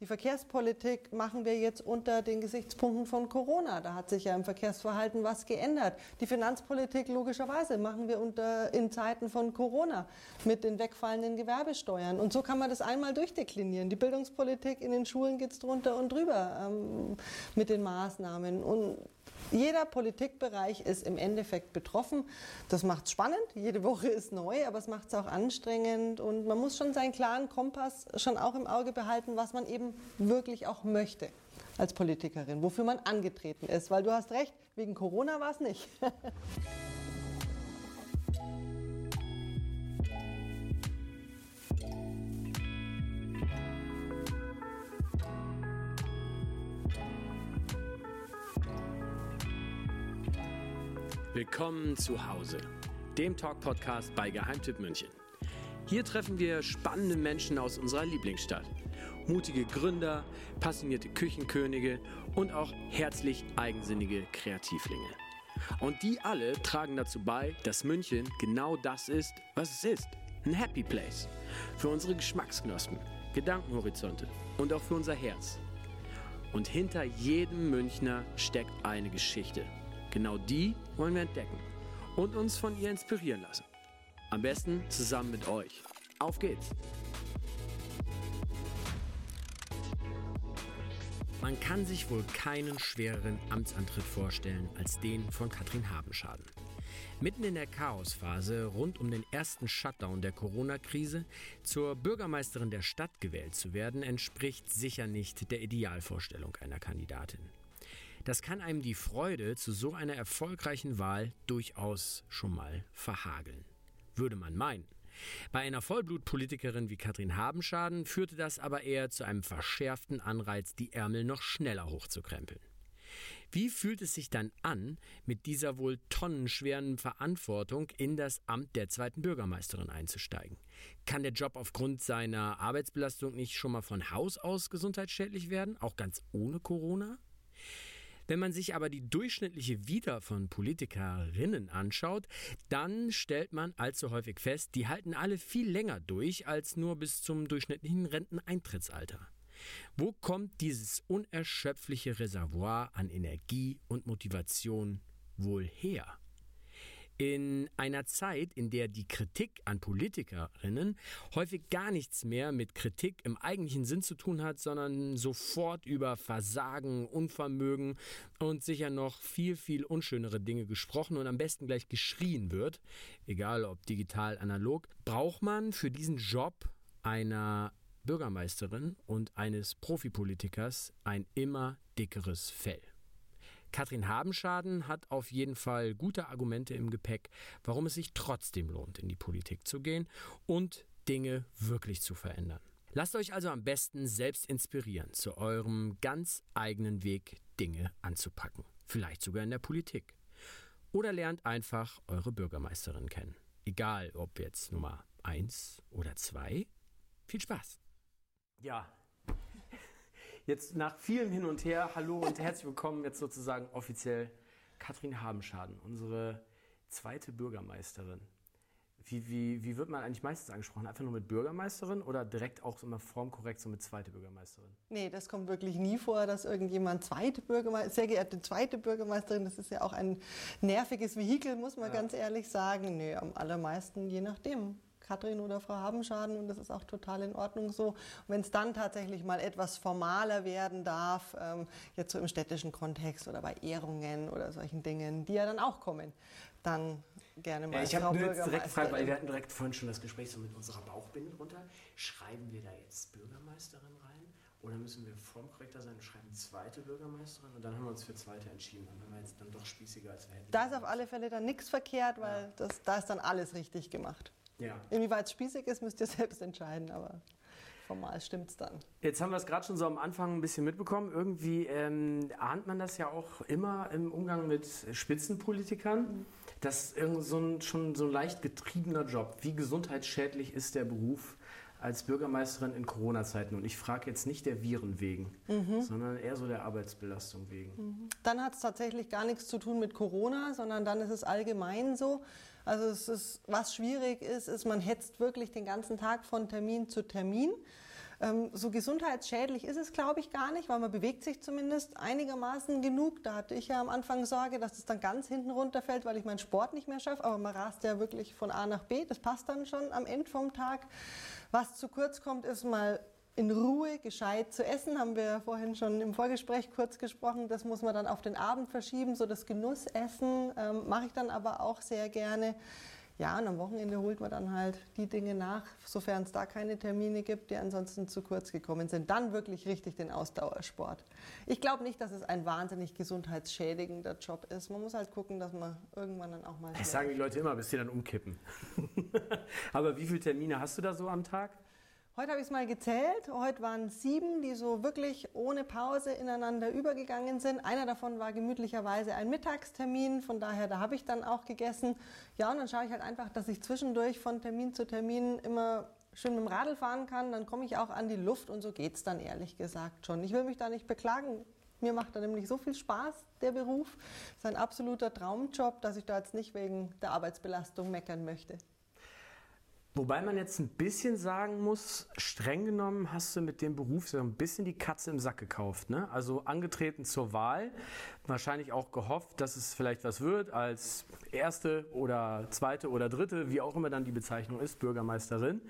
Die Verkehrspolitik machen wir jetzt unter den Gesichtspunkten von Corona. Da hat sich ja im Verkehrsverhalten was geändert. Die Finanzpolitik logischerweise machen wir unter, in Zeiten von Corona mit den wegfallenden Gewerbesteuern. Und so kann man das einmal durchdeklinieren. Die Bildungspolitik in den Schulen geht's drunter und drüber ähm, mit den Maßnahmen. Und jeder Politikbereich ist im Endeffekt betroffen. Das macht es spannend. Jede Woche ist neu, aber es macht es auch anstrengend. Und man muss schon seinen klaren Kompass schon auch im Auge behalten, was man eben wirklich auch möchte als Politikerin, wofür man angetreten ist. Weil du hast recht, wegen Corona war es nicht. Willkommen zu Hause, dem Talk-Podcast bei Geheimtipp München. Hier treffen wir spannende Menschen aus unserer Lieblingsstadt. Mutige Gründer, passionierte Küchenkönige und auch herzlich eigensinnige Kreativlinge. Und die alle tragen dazu bei, dass München genau das ist, was es ist. Ein Happy Place. Für unsere Geschmacksknospen, Gedankenhorizonte und auch für unser Herz. Und hinter jedem Münchner steckt eine Geschichte – Genau die wollen wir entdecken und uns von ihr inspirieren lassen. Am besten zusammen mit euch. Auf geht's! Man kann sich wohl keinen schwereren Amtsantritt vorstellen als den von Katrin Habenschaden. Mitten in der Chaosphase rund um den ersten Shutdown der Corona-Krise zur Bürgermeisterin der Stadt gewählt zu werden, entspricht sicher nicht der Idealvorstellung einer Kandidatin. Das kann einem die Freude zu so einer erfolgreichen Wahl durchaus schon mal verhageln. Würde man meinen. Bei einer Vollblutpolitikerin wie Katrin Habenschaden führte das aber eher zu einem verschärften Anreiz, die Ärmel noch schneller hochzukrempeln. Wie fühlt es sich dann an, mit dieser wohl tonnenschweren Verantwortung in das Amt der zweiten Bürgermeisterin einzusteigen? Kann der Job aufgrund seiner Arbeitsbelastung nicht schon mal von Haus aus gesundheitsschädlich werden, auch ganz ohne Corona? Wenn man sich aber die durchschnittliche Vita von Politikerinnen anschaut, dann stellt man allzu häufig fest, die halten alle viel länger durch als nur bis zum durchschnittlichen Renteneintrittsalter. Wo kommt dieses unerschöpfliche Reservoir an Energie und Motivation wohl her? In einer Zeit, in der die Kritik an Politikerinnen häufig gar nichts mehr mit Kritik im eigentlichen Sinn zu tun hat, sondern sofort über Versagen, Unvermögen und sicher noch viel, viel unschönere Dinge gesprochen und am besten gleich geschrien wird, egal ob digital, analog, braucht man für diesen Job einer Bürgermeisterin und eines Profipolitikers ein immer dickeres Fell. Katrin Habenschaden hat auf jeden Fall gute Argumente im Gepäck, warum es sich trotzdem lohnt, in die Politik zu gehen und Dinge wirklich zu verändern. Lasst euch also am besten selbst inspirieren, zu eurem ganz eigenen Weg Dinge anzupacken. Vielleicht sogar in der Politik. Oder lernt einfach eure Bürgermeisterin kennen. Egal, ob jetzt Nummer 1 oder 2. Viel Spaß! Ja, Jetzt nach vielem Hin und Her, hallo und herzlich willkommen jetzt sozusagen offiziell Katrin Habenschaden, unsere zweite Bürgermeisterin. Wie, wie, wie wird man eigentlich meistens angesprochen? Einfach nur mit Bürgermeisterin oder direkt auch immer formkorrekt so mit zweite Bürgermeisterin? Nee, das kommt wirklich nie vor, dass irgendjemand zweite Bürgermeisterin, sehr geehrte zweite Bürgermeisterin, das ist ja auch ein nerviges Vehikel, muss man ja. ganz ehrlich sagen. Nee, am allermeisten je nachdem. Katrin oder Frau Habenschaden und das ist auch total in Ordnung so. Wenn es dann tatsächlich mal etwas formaler werden darf, ähm, jetzt so im städtischen Kontext oder bei Ehrungen oder solchen Dingen, die ja dann auch kommen, dann gerne mal. Ja, ich habe nur jetzt direkt gefragt, weil wir hatten direkt vorhin schon das Gespräch so mit unserer Bauchbinde runter. Schreiben wir da jetzt Bürgermeisterin rein oder müssen wir formkorrekter sein und schreiben zweite Bürgermeisterin? Und dann haben wir uns für zweite entschieden. Und dann war jetzt dann doch spießiger, als wir hätten. Da ist auf alle Fälle dann nichts verkehrt, weil ja. das, da ist dann alles richtig gemacht. Ja. Inwieweit es spießig ist, müsst ihr selbst entscheiden, aber formal stimmt es dann. Jetzt haben wir es gerade schon so am Anfang ein bisschen mitbekommen. Irgendwie ähm, ahnt man das ja auch immer im Umgang mit Spitzenpolitikern. Mhm. Das ist so ein, schon so ein leicht getriebener Job. Wie gesundheitsschädlich ist der Beruf? als Bürgermeisterin in Corona-Zeiten. Und ich frage jetzt nicht der Viren wegen, mhm. sondern eher so der Arbeitsbelastung wegen. Mhm. Dann hat es tatsächlich gar nichts zu tun mit Corona, sondern dann ist es allgemein so. Also es ist, was schwierig ist, ist, man hetzt wirklich den ganzen Tag von Termin zu Termin. Ähm, so gesundheitsschädlich ist es, glaube ich, gar nicht, weil man bewegt sich zumindest einigermaßen genug. Da hatte ich ja am Anfang Sorge, dass es dann ganz hinten runterfällt, weil ich meinen Sport nicht mehr schaffe. Aber man rast ja wirklich von A nach B. Das passt dann schon am Ende vom Tag. Was zu kurz kommt, ist mal in Ruhe gescheit zu essen, haben wir vorhin schon im Vorgespräch kurz gesprochen. Das muss man dann auf den Abend verschieben, so das Genussessen ähm, mache ich dann aber auch sehr gerne. Ja, und am Wochenende holt man dann halt die Dinge nach, sofern es da keine Termine gibt, die ansonsten zu kurz gekommen sind. Dann wirklich richtig den Ausdauersport. Ich glaube nicht, dass es ein wahnsinnig gesundheitsschädigender Job ist. Man muss halt gucken, dass man irgendwann dann auch mal. Das sagen die Leute immer, bis sie dann umkippen. Aber wie viele Termine hast du da so am Tag? Heute habe ich es mal gezählt. Heute waren sieben, die so wirklich ohne Pause ineinander übergegangen sind. Einer davon war gemütlicherweise ein Mittagstermin, von daher da habe ich dann auch gegessen. Ja, und dann schaue ich halt einfach, dass ich zwischendurch von Termin zu Termin immer schön mit dem Radl fahren kann. Dann komme ich auch an die Luft und so geht es dann ehrlich gesagt schon. Ich will mich da nicht beklagen. Mir macht da nämlich so viel Spaß, der Beruf. Es ist ein absoluter Traumjob, dass ich da jetzt nicht wegen der Arbeitsbelastung meckern möchte. Wobei man jetzt ein bisschen sagen muss, streng genommen hast du mit dem Beruf so ein bisschen die Katze im Sack gekauft. Ne? Also angetreten zur Wahl, wahrscheinlich auch gehofft, dass es vielleicht was wird als erste oder zweite oder dritte, wie auch immer dann die Bezeichnung ist, Bürgermeisterin.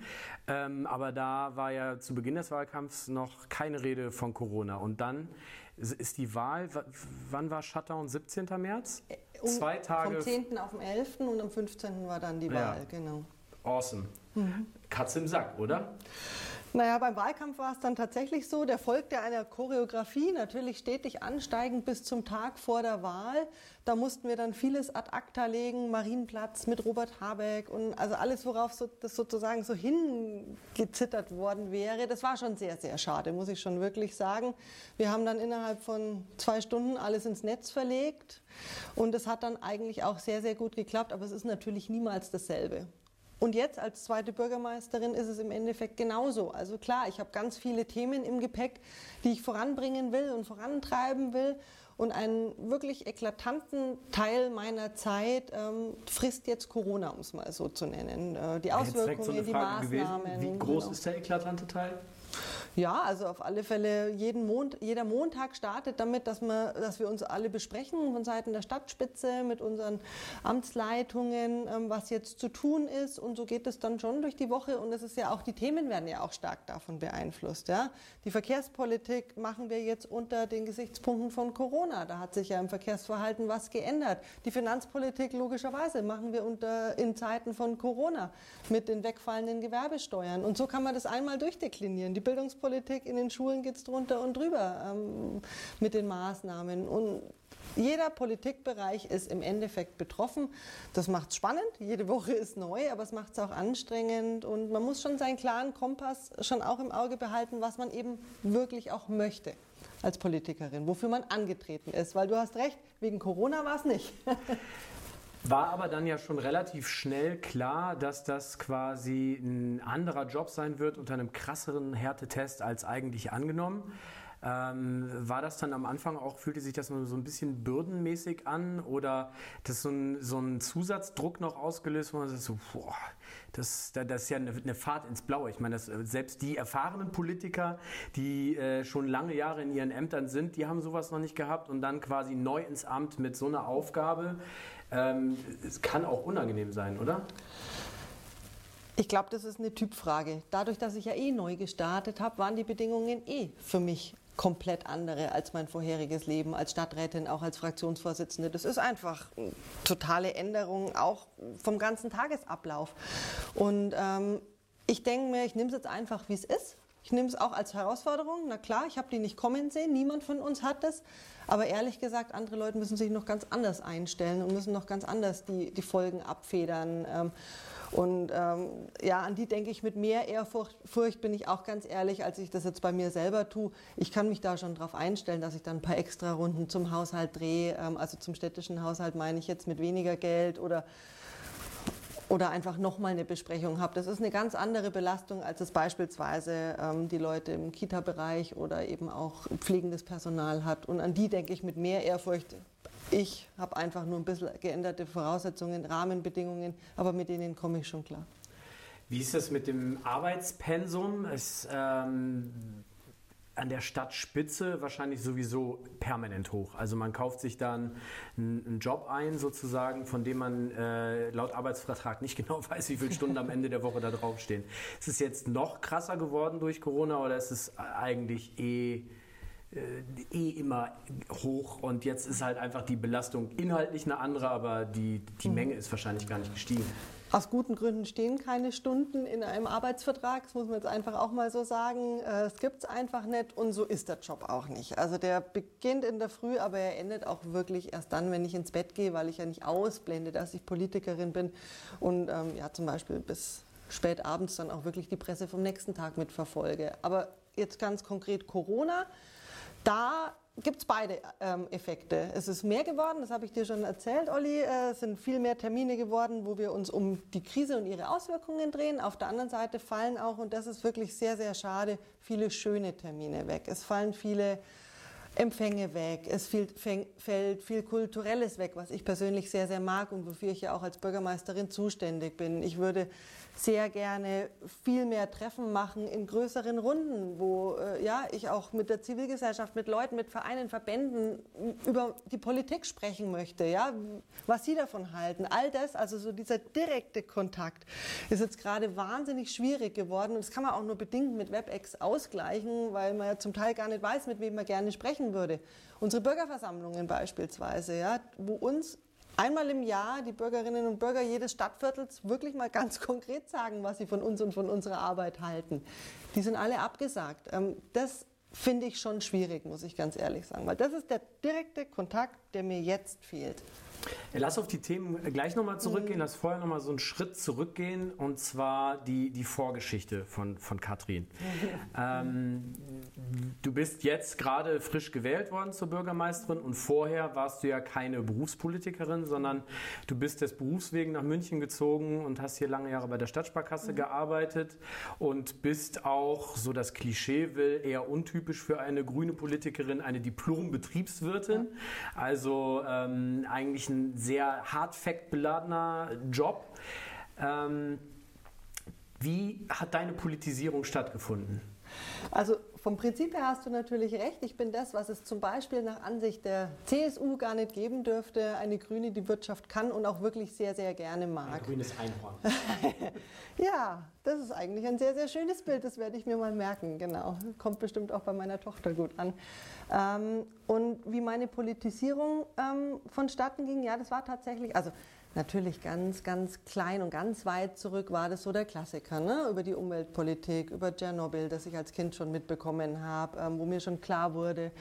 Ähm, aber da war ja zu Beginn des Wahlkampfs noch keine Rede von Corona. Und dann ist die Wahl, wann war Shutdown? 17. März? Um, Zwei Tage. Vom 10. auf den 11. und am 15. war dann die Wahl, ja. genau. Awesome. Mhm. Katze im Sack, oder? Naja, beim Wahlkampf war es dann tatsächlich so, der folgte einer Choreografie, natürlich stetig ansteigend bis zum Tag vor der Wahl. Da mussten wir dann vieles ad acta legen, Marienplatz mit Robert Habeck und also alles, worauf so, das sozusagen so hingezittert worden wäre. Das war schon sehr, sehr schade, muss ich schon wirklich sagen. Wir haben dann innerhalb von zwei Stunden alles ins Netz verlegt und es hat dann eigentlich auch sehr, sehr gut geklappt, aber es ist natürlich niemals dasselbe. Und jetzt als zweite Bürgermeisterin ist es im Endeffekt genauso. Also klar, ich habe ganz viele Themen im Gepäck, die ich voranbringen will und vorantreiben will. Und einen wirklich eklatanten Teil meiner Zeit ähm, frisst jetzt Corona, um es mal so zu nennen. Äh, die Auswirkungen, so die Maßnahmen. Gewesen. Wie groß genau. ist der eklatante Teil? Ja, also auf alle Fälle jeden Mond, jeder Montag startet damit, dass wir, dass wir uns alle besprechen von Seiten der Stadtspitze mit unseren Amtsleitungen, ähm, was jetzt zu tun ist. Und so geht es dann schon durch die Woche. Und es ist ja auch, die Themen werden ja auch stark davon beeinflusst. Ja? Die Verkehrspolitik machen wir jetzt unter den Gesichtspunkten von Corona. Da hat sich ja im Verkehrsverhalten was geändert. Die Finanzpolitik logischerweise machen wir unter, in Zeiten von Corona mit den wegfallenden Gewerbesteuern. Und so kann man das einmal durchdeklinieren. Die Bildungspolitik Bildungspolitik in den Schulen geht es drunter und drüber ähm, mit den Maßnahmen. Und jeder Politikbereich ist im Endeffekt betroffen. Das macht es spannend. Jede Woche ist neu, aber es macht es auch anstrengend. Und man muss schon seinen klaren Kompass schon auch im Auge behalten, was man eben wirklich auch möchte als Politikerin, wofür man angetreten ist. Weil du hast recht, wegen Corona war es nicht. War aber dann ja schon relativ schnell klar, dass das quasi ein anderer Job sein wird unter einem krasseren Härtetest als eigentlich angenommen. Ähm, war das dann am Anfang auch, fühlte sich das so ein bisschen bürdenmäßig an oder das so ein, so ein Zusatzdruck noch ausgelöst, wo man sagt so, boah, das, das ist ja eine, eine Fahrt ins Blaue. Ich meine, das, selbst die erfahrenen Politiker, die äh, schon lange Jahre in ihren Ämtern sind, die haben sowas noch nicht gehabt und dann quasi neu ins Amt mit so einer Aufgabe. Ähm, es kann auch unangenehm sein, oder? Ich glaube, das ist eine Typfrage. Dadurch, dass ich ja eh neu gestartet habe, waren die Bedingungen eh für mich komplett andere als mein vorheriges Leben als Stadträtin, auch als Fraktionsvorsitzende. Das ist einfach eine totale Änderung, auch vom ganzen Tagesablauf. Und ähm, ich denke mir, ich nehme es jetzt einfach, wie es ist. Ich nehme es auch als Herausforderung. Na klar, ich habe die nicht kommen sehen. Niemand von uns hat das. Aber ehrlich gesagt, andere Leute müssen sich noch ganz anders einstellen und müssen noch ganz anders die, die Folgen abfedern. Ähm, und ähm, ja, an die denke ich mit mehr Ehrfurcht Furcht, bin ich auch ganz ehrlich, als ich das jetzt bei mir selber tue. Ich kann mich da schon darauf einstellen, dass ich dann ein paar extra Runden zum Haushalt drehe, ähm, also zum städtischen Haushalt meine ich jetzt mit weniger Geld oder oder einfach nochmal eine Besprechung habe. Das ist eine ganz andere Belastung, als es beispielsweise ähm, die Leute im Kita-Bereich oder eben auch pflegendes Personal hat. Und an die denke ich mit mehr Ehrfurcht. Ich habe einfach nur ein bisschen geänderte Voraussetzungen, Rahmenbedingungen, aber mit denen komme ich schon klar. Wie ist das mit dem Arbeitspensum? Es, ähm, an der Stadtspitze wahrscheinlich sowieso permanent hoch. Also man kauft sich dann einen, Job ein, sozusagen, von dem man äh, laut Arbeitsvertrag nicht genau weiß, wie viele Stunden am Ende der Woche da draufstehen. Ist es jetzt noch krasser geworden durch Corona oder ist es eigentlich eh äh, eh immer hoch und jetzt ist halt einfach die Belastung inhaltlich eine andere, aber die, die mhm. Menge ist wahrscheinlich gar nicht gestiegen. Aus guten Gründen stehen keine Stunden in einem Arbeitsvertrag, das muss man jetzt einfach auch mal so sagen. Äh, es gibt es einfach nicht und so ist der Job auch nicht. Also der beginnt in der Früh, aber er endet auch wirklich erst dann, wenn ich ins Bett gehe, weil ich ja nicht ausblende, dass ich Politikerin bin und ähm, ja zum Beispiel bis spät abends dann auch wirklich die Presse vom nächsten Tag mitverfolge. Aber jetzt ganz konkret Corona. Da gibt es beide ähm, Effekte. Es ist mehr geworden, das habe ich dir schon erzählt, Olli. Äh, es sind viel mehr Termine geworden, wo wir uns um die Krise und ihre Auswirkungen drehen. Auf der anderen Seite fallen auch, und das ist wirklich sehr, sehr schade, viele schöne Termine weg. Es fallen viele Empfänge weg, es fällt, fällt viel Kulturelles weg, was ich persönlich sehr, sehr mag und wofür ich ja auch als Bürgermeisterin zuständig bin. Ich würde sehr gerne viel mehr Treffen machen in größeren Runden, wo äh, ja, ich auch mit der Zivilgesellschaft, mit Leuten, mit Vereinen, Verbänden über die Politik sprechen möchte, ja, was sie davon halten. All das, also so dieser direkte Kontakt ist jetzt gerade wahnsinnig schwierig geworden und das kann man auch nur bedingt mit WebEx ausgleichen, weil man ja zum Teil gar nicht weiß, mit wem man gerne sprechen würde. Unsere Bürgerversammlungen beispielsweise, ja, wo uns einmal im Jahr die Bürgerinnen und Bürger jedes Stadtviertels wirklich mal ganz konkret sagen, was sie von uns und von unserer Arbeit halten. Die sind alle abgesagt. Ähm, das finde ich schon schwierig, muss ich ganz ehrlich sagen, weil das ist der direkte Kontakt, der mir jetzt fehlt. Lass auf die Themen gleich nochmal zurückgehen. Mhm. Lass vorher nochmal so einen Schritt zurückgehen und zwar die, die Vorgeschichte von, von Katrin. ähm, du bist jetzt gerade frisch gewählt worden zur Bürgermeisterin und vorher warst du ja keine Berufspolitikerin, sondern du bist des Berufswegen nach München gezogen und hast hier lange Jahre bei der Stadtsparkasse mhm. gearbeitet und bist auch, so das Klischee will, eher untypisch für eine grüne Politikerin, eine Diplom-Betriebswirtin. Also ähm, eigentlich ein sehr hardfact-beladener Job. Ähm, wie hat deine Politisierung stattgefunden? Also vom Prinzip her hast du natürlich recht. Ich bin das, was es zum Beispiel nach Ansicht der CSU gar nicht geben dürfte. Eine Grüne, die Wirtschaft kann und auch wirklich sehr, sehr gerne mag. Ein grünes Einhorn. ja, das ist eigentlich ein sehr, sehr schönes Bild. Das werde ich mir mal merken. Genau. Kommt bestimmt auch bei meiner Tochter gut an. Ähm, und wie meine Politisierung ähm, vonstatten ging, ja, das war tatsächlich, also Natürlich ganz, ganz klein und ganz weit zurück war das so der Klassiker, ne? über die Umweltpolitik, über Tschernobyl, das ich als Kind schon mitbekommen habe, ähm, wo mir schon klar wurde,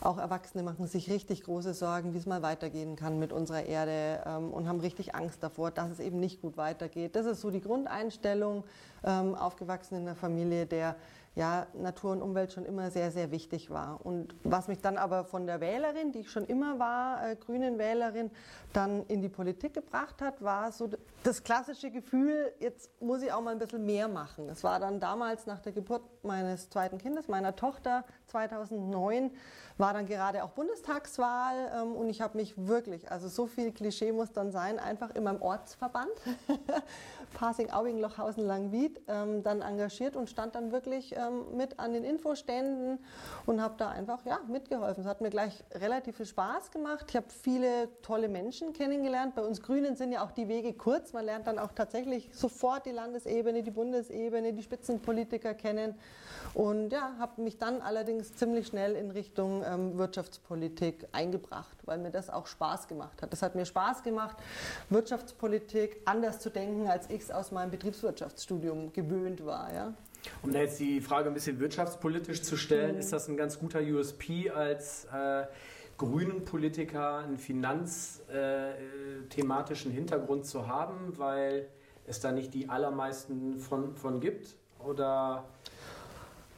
auch Erwachsene machen sich richtig große Sorgen, wie es mal weitergehen kann mit unserer Erde ähm, und haben richtig Angst davor, dass es eben nicht gut weitergeht. Das ist so die Grundeinstellung, ähm, aufgewachsen in einer Familie, der ja, Natur und Umwelt schon immer sehr, sehr wichtig war. Und was mich dann aber von der Wählerin, die ich schon immer war, äh, grünen Wählerin, dann in die Politik gebracht hat, war so das klassische Gefühl, jetzt muss ich auch mal ein bisschen mehr machen. Das war dann damals nach der Geburt meines zweiten Kindes, meiner Tochter 2009, war dann gerade auch Bundestagswahl ähm, und ich habe mich wirklich, also so viel Klischee muss dann sein, einfach in meinem Ortsverband, Passing, Aubing, Lochhausen, Langwied, ähm, dann engagiert und stand dann wirklich ähm, mit an den Infoständen und habe da einfach ja, mitgeholfen. Es hat mir gleich relativ viel Spaß gemacht. Ich habe viele tolle Menschen kennengelernt. Bei uns Grünen sind ja auch die Wege kurz. Man lernt dann auch tatsächlich sofort die Landesebene, die Bundesebene, die Spitzenpolitiker kennen. Und ja, habe mich dann allerdings ziemlich schnell in Richtung ähm, Wirtschaftspolitik eingebracht, weil mir das auch Spaß gemacht hat. Das hat mir Spaß gemacht, Wirtschaftspolitik anders zu denken, als ich es aus meinem Betriebswirtschaftsstudium gewöhnt war. Ja. Um da jetzt die Frage ein bisschen wirtschaftspolitisch zu stellen, mhm. ist das ein ganz guter USP als äh, grünen Politiker einen finanzthematischen äh, Hintergrund zu haben, weil es da nicht die allermeisten von, von gibt? Oder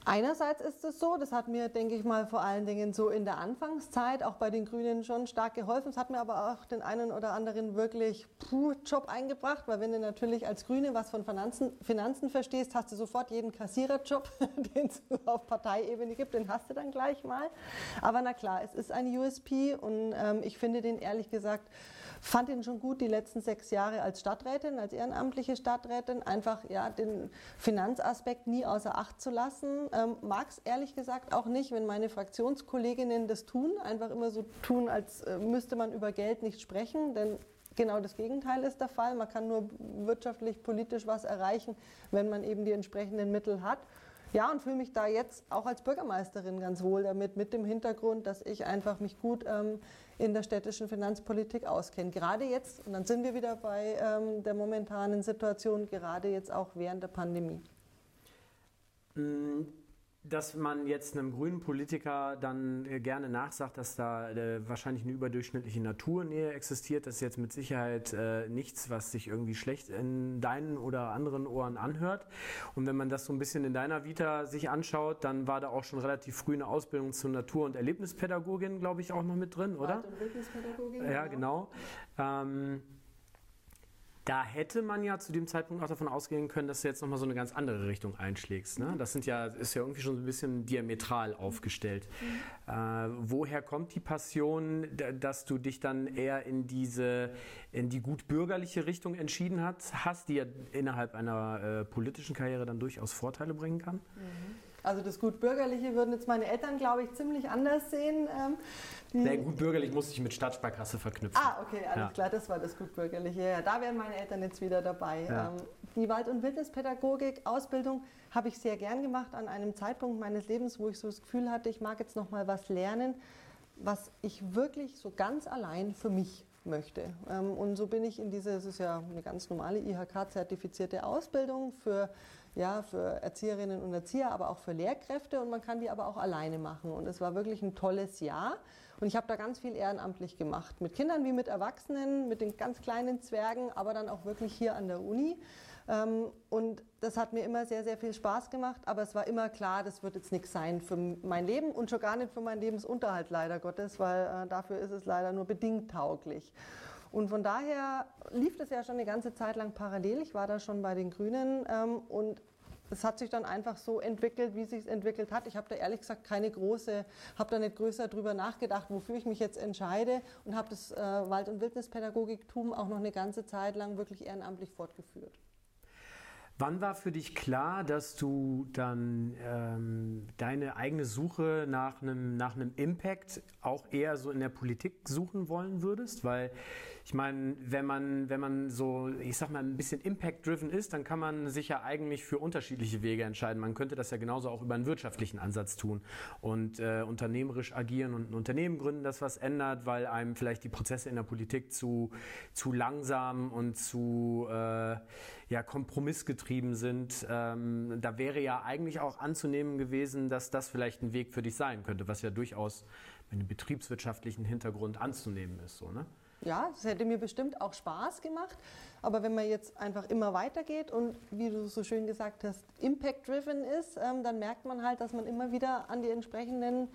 Einerseits ist es so, das hat mir, denke ich mal, vor allen Dingen so in der Anfangszeit auch bei den Grünen schon stark geholfen. Es hat mir aber auch den einen oder anderen wirklich puh, Job eingebracht, weil wenn du natürlich als Grüne was von Finanzen, Finanzen verstehst, hast du sofort jeden Kassiererjob, den es auf Parteiebene gibt, den hast du dann gleich mal. Aber na klar, es ist ein USP und ähm, ich finde den ehrlich gesagt fand ihn schon gut die letzten sechs Jahre als Stadträtin, als ehrenamtliche Stadträtin, einfach ja, den Finanzaspekt nie außer Acht zu lassen. Ähm, Mag es ehrlich gesagt auch nicht, wenn meine Fraktionskolleginnen das tun, einfach immer so tun, als äh, müsste man über Geld nicht sprechen, denn Genau das Gegenteil ist der Fall. Man kann nur wirtschaftlich, politisch was erreichen, wenn man eben die entsprechenden Mittel hat. Ja, und fühle mich da jetzt auch als Bürgermeisterin ganz wohl damit, mit dem Hintergrund, dass ich einfach mich gut ähm, in der städtischen Finanzpolitik auskenne. Gerade jetzt, und dann sind wir wieder bei ähm, der momentanen Situation, gerade jetzt auch während der Pandemie. Mm, dass man jetzt einem grünen Politiker dann äh, gerne nachsagt, dass da äh, wahrscheinlich eine überdurchschnittliche Naturnähe existiert, das ist jetzt mit Sicherheit äh, nichts, was sich irgendwie schlecht in deinen oder anderen Ohren anhört. Und wenn man das so ein bisschen in deiner Vita sich anschaut, dann war da auch schon relativ früh eine Ausbildung zur Natur- und Erlebnispädagogin, glaube ich, auch noch mit drin, oder? Art- und Erlebnispädagogin. Ja, genau. Ähm, da hätte man ja zu dem Zeitpunkt auch davon ausgehen können, dass du jetzt nochmal so eine ganz andere Richtung einschlägst. Ne? Das sind ja, ist ja irgendwie schon so ein bisschen diametral aufgestellt. Mhm. Äh, woher kommt die Passion, dass du dich dann eher in diese, in die gut bürgerliche Richtung entschieden hast, die ja innerhalb einer äh, politischen Karriere dann durchaus Vorteile bringen kann? Mhm. Also das Gutbürgerliche würden jetzt meine Eltern, glaube ich, ziemlich anders sehen. Ähm, Nee, Gutbürgerlich musste ich mit Stadtsparkasse verknüpfen. Ah, okay, alles ja. klar, das war das Gutbürgerliche. Ja, da wären meine Eltern jetzt wieder dabei. Ja. Ähm, die Wald- und Wildnispädagogik, Ausbildung habe ich sehr gern gemacht an einem Zeitpunkt meines Lebens, wo ich so das Gefühl hatte, ich mag jetzt noch mal was lernen, was ich wirklich so ganz allein für mich möchte. Ähm, und so bin ich in diese, es ist ja eine ganz normale IHK-zertifizierte Ausbildung für ja, für Erzieherinnen und Erzieher, aber auch für Lehrkräfte und man kann die aber auch alleine machen. Und es war wirklich ein tolles Jahr. Und ich habe da ganz viel ehrenamtlich gemacht, mit Kindern wie mit Erwachsenen, mit den ganz kleinen Zwergen, aber dann auch wirklich hier an der Uni. Ähm, und das hat mir immer sehr, sehr viel Spaß gemacht, aber es war immer klar, das wird jetzt nichts sein für mein Leben und schon gar nicht für meinen Lebensunterhalt, leider Gottes, weil äh, dafür ist es leider nur bedingt tauglich. Und von daher lief das ja schon eine ganze Zeit lang parallel. Ich war da schon bei den Grünen ähm, und es hat sich dann einfach so entwickelt, wie es sich entwickelt hat. Ich habe da ehrlich gesagt keine große, habe da nicht größer drüber nachgedacht, wofür ich mich jetzt entscheide und habe das äh, Wald- und Wildnispädagogiktum auch noch eine ganze Zeit lang wirklich ehrenamtlich fortgeführt. Wann war für dich klar, dass du dann ähm, deine eigene Suche nach einem, nach einem Impact auch eher so in der Politik suchen wollen würdest? Weil ich meine, wenn man, wenn man so, ich sag mal, ein bisschen impact-driven ist, dann kann man sich ja eigentlich für unterschiedliche Wege entscheiden. Man könnte das ja genauso auch über einen wirtschaftlichen Ansatz tun und äh, unternehmerisch agieren und ein Unternehmen gründen, das was ändert, weil einem vielleicht die Prozesse in der Politik zu, zu langsam und zu äh, ja, kompromissgetrieben sind. Ähm, da wäre ja eigentlich auch anzunehmen gewesen, dass das vielleicht ein Weg für dich sein könnte, was ja durchaus mit einem betriebswirtschaftlichen Hintergrund anzunehmen ist. So, ne? Ja, es hätte mir bestimmt auch Spaß gemacht. Aber wenn man jetzt einfach immer weitergeht und, wie du so schön gesagt hast, impact-driven ist, ähm, dann merkt man halt, dass man immer wieder an die entsprechenden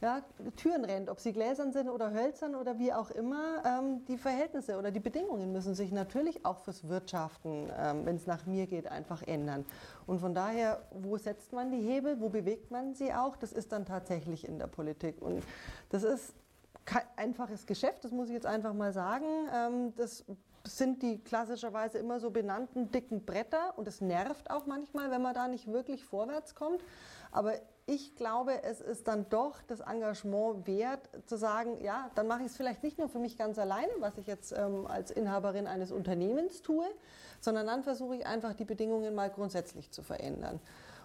ja, Türen rennt, ob sie gläsern sind oder hölzern oder wie auch immer. Ähm, die Verhältnisse oder die Bedingungen müssen sich natürlich auch fürs Wirtschaften, ähm, wenn es nach mir geht, einfach ändern. Und von daher, wo setzt man die Hebel, wo bewegt man sie auch, das ist dann tatsächlich in der Politik. Und das ist kein einfaches Geschäft, das muss ich jetzt einfach mal sagen. Ähm, das sind die klassischerweise immer so benannten dicken Bretter und es nervt auch manchmal, wenn man da nicht wirklich vorwärts kommt. Aber ich glaube, es ist dann doch das Engagement wert, zu sagen, ja, dann mache ich es vielleicht nicht nur für mich ganz alleine, was ich jetzt ähm, als Inhaberin eines Unternehmens tue, sondern dann versuche ich einfach die Bedingungen mal grundsätzlich zu verändern.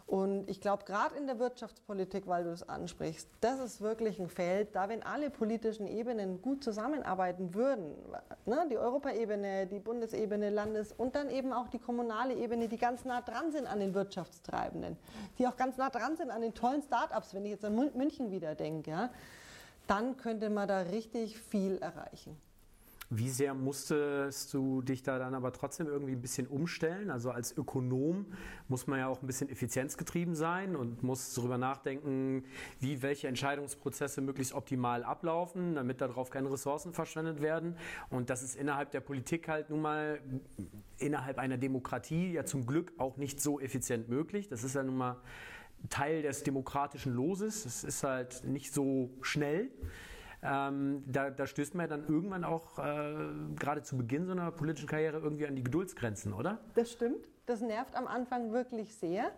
Und ich glaube, gerade in der Wirtschaftspolitik, weil du es ansprichst, das ist wirklich ein Feld, da wenn alle politischen Ebenen gut zusammenarbeiten würden, ne, die Europaebene, die Bundesebene, Landes- und dann eben auch die kommunale Ebene, die ganz nah dran sind an den Wirtschaftstreibenden, die auch ganz nah dran sind an den tollen Start-ups, wenn ich jetzt an München wieder denke, ja, dann könnte man da richtig viel erreichen. Wie sehr musstest du dich da dann aber trotzdem irgendwie ein bisschen umstellen? Also als Ökonom muss man ja auch ein bisschen effizienzgetrieben sein und muss darüber nachdenken, wie welche Entscheidungsprozesse möglichst optimal ablaufen, damit darauf keine Ressourcen verschwendet werden. Und das ist innerhalb der Politik halt nun mal innerhalb einer Demokratie ja zum Glück auch nicht so effizient möglich. Das ist ja nun mal Teil des demokratischen Loses. Es ist halt nicht so schnell. Ähm, da, da, stößt man ja dann irgendwann auch äh, gerade zu Beginn so einer politischen Karriere irgendwie an die Geduldsgrenzen, oder? Das stimmt. Das nervt am Anfang wirklich sehr.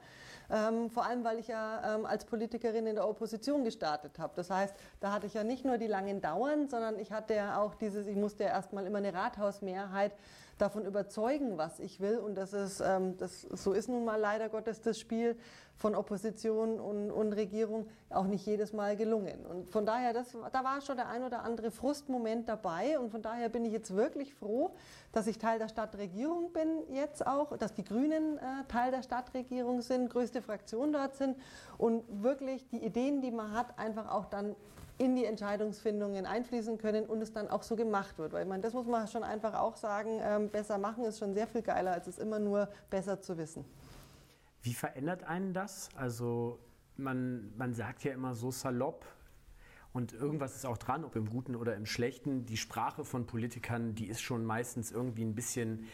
Ähm, vor allem, weil ich ja ähm, als Politikerin in der Opposition gestartet habe. Das heißt, da hatte ich ja nicht nur die langen Dauern, sondern ich hatte ja auch dieses, ich musste ja erstmal immer eine Rathausmehrheit davon überzeugen, was ich will. Und das ist, ähm, das, so ist nun mal leider Gottes das Spiel von Opposition und, und Regierung auch nicht jedes Mal gelungen. Und von daher, das, da war schon der ein oder andere Frustmoment dabei. Und von daher bin ich jetzt wirklich froh, dass ich Teil der Stadtregierung bin jetzt auch, dass die Grünen äh, Teil der Stadtregierung sind, größte Fraktion dort sind und wirklich die Ideen, die man hat, einfach auch dann in die Entscheidungsfindungen einfließen können und es dann auch so gemacht wird. Weil ich meine, das muss man schon einfach auch sagen, ähm, besser machen ist schon sehr viel geiler, als es immer nur besser zu wissen. Wie verändert einen das? Also man, man sagt ja immer so salopp, und irgendwas ist auch dran, ob im Guten oder im Schlechten. Die Sprache von Politikern, die ist schon meistens irgendwie ein bisschen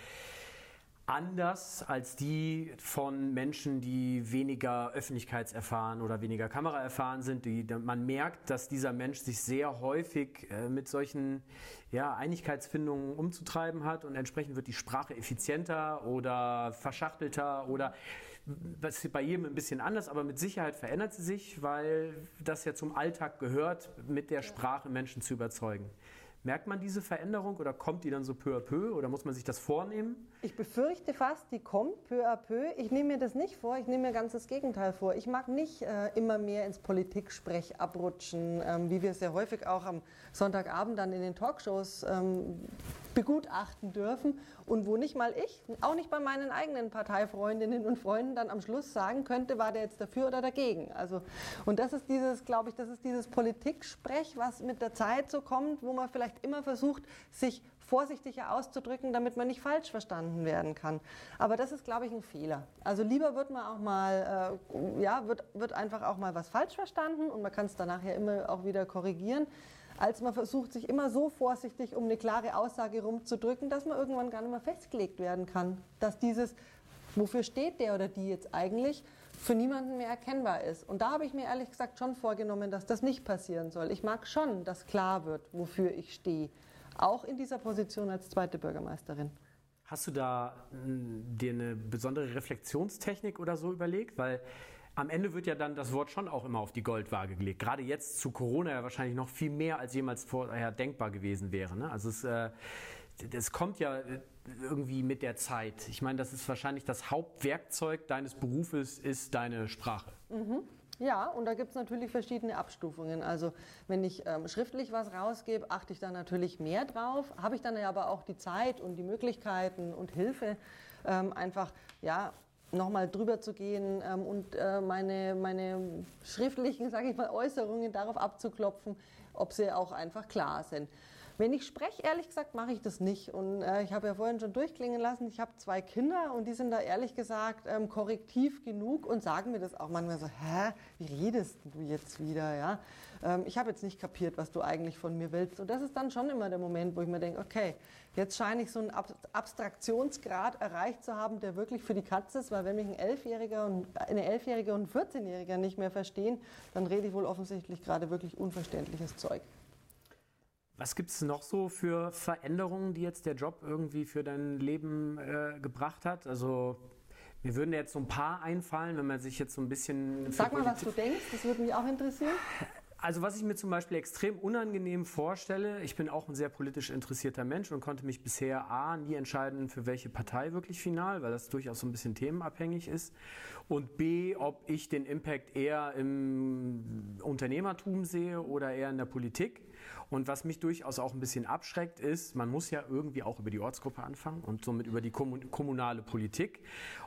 anders als die von Menschen, die weniger öffentlichkeitserfahren oder weniger kameraerfahren sind. Die, man merkt, dass dieser Mensch sich sehr häufig äh, mit solchen ja, Einigkeitsfindungen umzutreiben hat und entsprechend wird die Sprache effizienter oder verschachtelter oder was bei jedem ein bisschen anders, aber mit Sicherheit verändert sie sich, weil das ja zum Alltag gehört, mit der Sprache Menschen zu überzeugen. Merkt man diese Veränderung oder kommt die dann so peu à peu oder muss man sich das vornehmen? Ich befürchte fast, die kommt peu à peu. Ich nehme mir das nicht vor, ich nehme mir ganz das Gegenteil vor. Ich mag nicht äh, immer mehr ins Politiksprech abrutschen, ähm, wie wir es ja häufig auch am Sonntagabend dann in den Talkshows ähm, begutachten dürfen und wo nicht mal ich, auch nicht bei meinen eigenen Parteifreundinnen und Freunden dann am Schluss sagen könnte, war der jetzt dafür oder dagegen. Also, und das ist dieses, glaube ich, das ist dieses Politiksprech, was mit der Zeit so kommt, wo man vielleicht immer versucht, sich vorsichtiger auszudrücken, damit man nicht falsch verstanden werden kann. Aber das ist, glaube ich, ein Fehler. Also lieber wird man auch mal, äh, ja, wird, wird einfach auch mal was falsch verstanden und man kann es danach ja immer auch wieder korrigieren als man versucht, sich immer so vorsichtig um eine klare Aussage rumzudrücken, dass man irgendwann gar nicht mehr festgelegt werden kann. Dass dieses, wofür steht der oder die jetzt eigentlich, für niemanden mehr erkennbar ist. Und da habe ich mir ehrlich gesagt schon vorgenommen, dass das nicht passieren soll. Ich mag schon, dass klar wird, wofür ich stehe. Auch in dieser Position als zweite Bürgermeisterin. Hast du da hm, dir eine besondere Reflexionstechnik oder so überlegt? Weil am Ende wird ja dann das Wort schon auch immer auf die Goldwaage gelegt. Gerade jetzt zu Corona ja wahrscheinlich noch viel mehr als jemals vorher denkbar gewesen wäre. Ne? Also es, äh, das kommt ja irgendwie mit der Zeit. Ich meine, das ist wahrscheinlich das Hauptwerkzeug deines Berufes, ist deine Sprache. Mhm. Ja, und da gibt es natürlich verschiedene Abstufungen. Also wenn ich ähm, schriftlich was rausgebe, achte ich da natürlich mehr drauf. Habe ich dann aber auch die Zeit und die Möglichkeiten und Hilfe, ähm, einfach ja, nochmal drüber zu gehen ähm, und äh, meine, meine schriftlichen, sage ich mal, Äußerungen darauf abzuklopfen, ob sie auch einfach klar sind. Wenn ich spreche, ehrlich gesagt, mache ich das nicht. Und äh, ich habe ja vorhin schon durchklingen lassen, ich habe zwei Kinder und die sind da ehrlich gesagt ähm, korrektiv genug und sagen mir das auch manchmal so, hä, wie redest du jetzt wieder? Ja? Ähm, ich habe jetzt nicht kapiert, was du eigentlich von mir willst. Und das ist dann schon immer der Moment, wo ich mir denke, okay, jetzt scheine ich so einen Ab Abstraktionsgrad erreicht zu haben, der wirklich für die Katze ist, weil wenn mich ein Elfjähriger und eine Elfjährige und ein 14-Jähriger nicht mehr verstehen, dann rede ich wohl offensichtlich gerade wirklich unverständliches Zeug. Was gibt es noch so für Veränderungen, die jetzt der Job irgendwie für dein Leben äh, gebracht hat? Also mir würden jetzt so ein paar einfallen, wenn man sich jetzt so ein bisschen. Sag mal, was du denkst, das würde mich auch interessieren. Also was ich mir zum Beispiel extrem unangenehm vorstelle, ich bin auch ein sehr politisch interessierter Mensch und konnte mich bisher A, nie entscheiden, für welche Partei wirklich final, weil das durchaus so ein bisschen themenabhängig ist. Und B, ob ich den Impact eher im Unternehmertum sehe oder eher in der Politik. Und was mich durchaus auch ein bisschen abschreckt, ist, man muss ja irgendwie auch über die Ortsgruppe anfangen und somit über die kommunale Politik.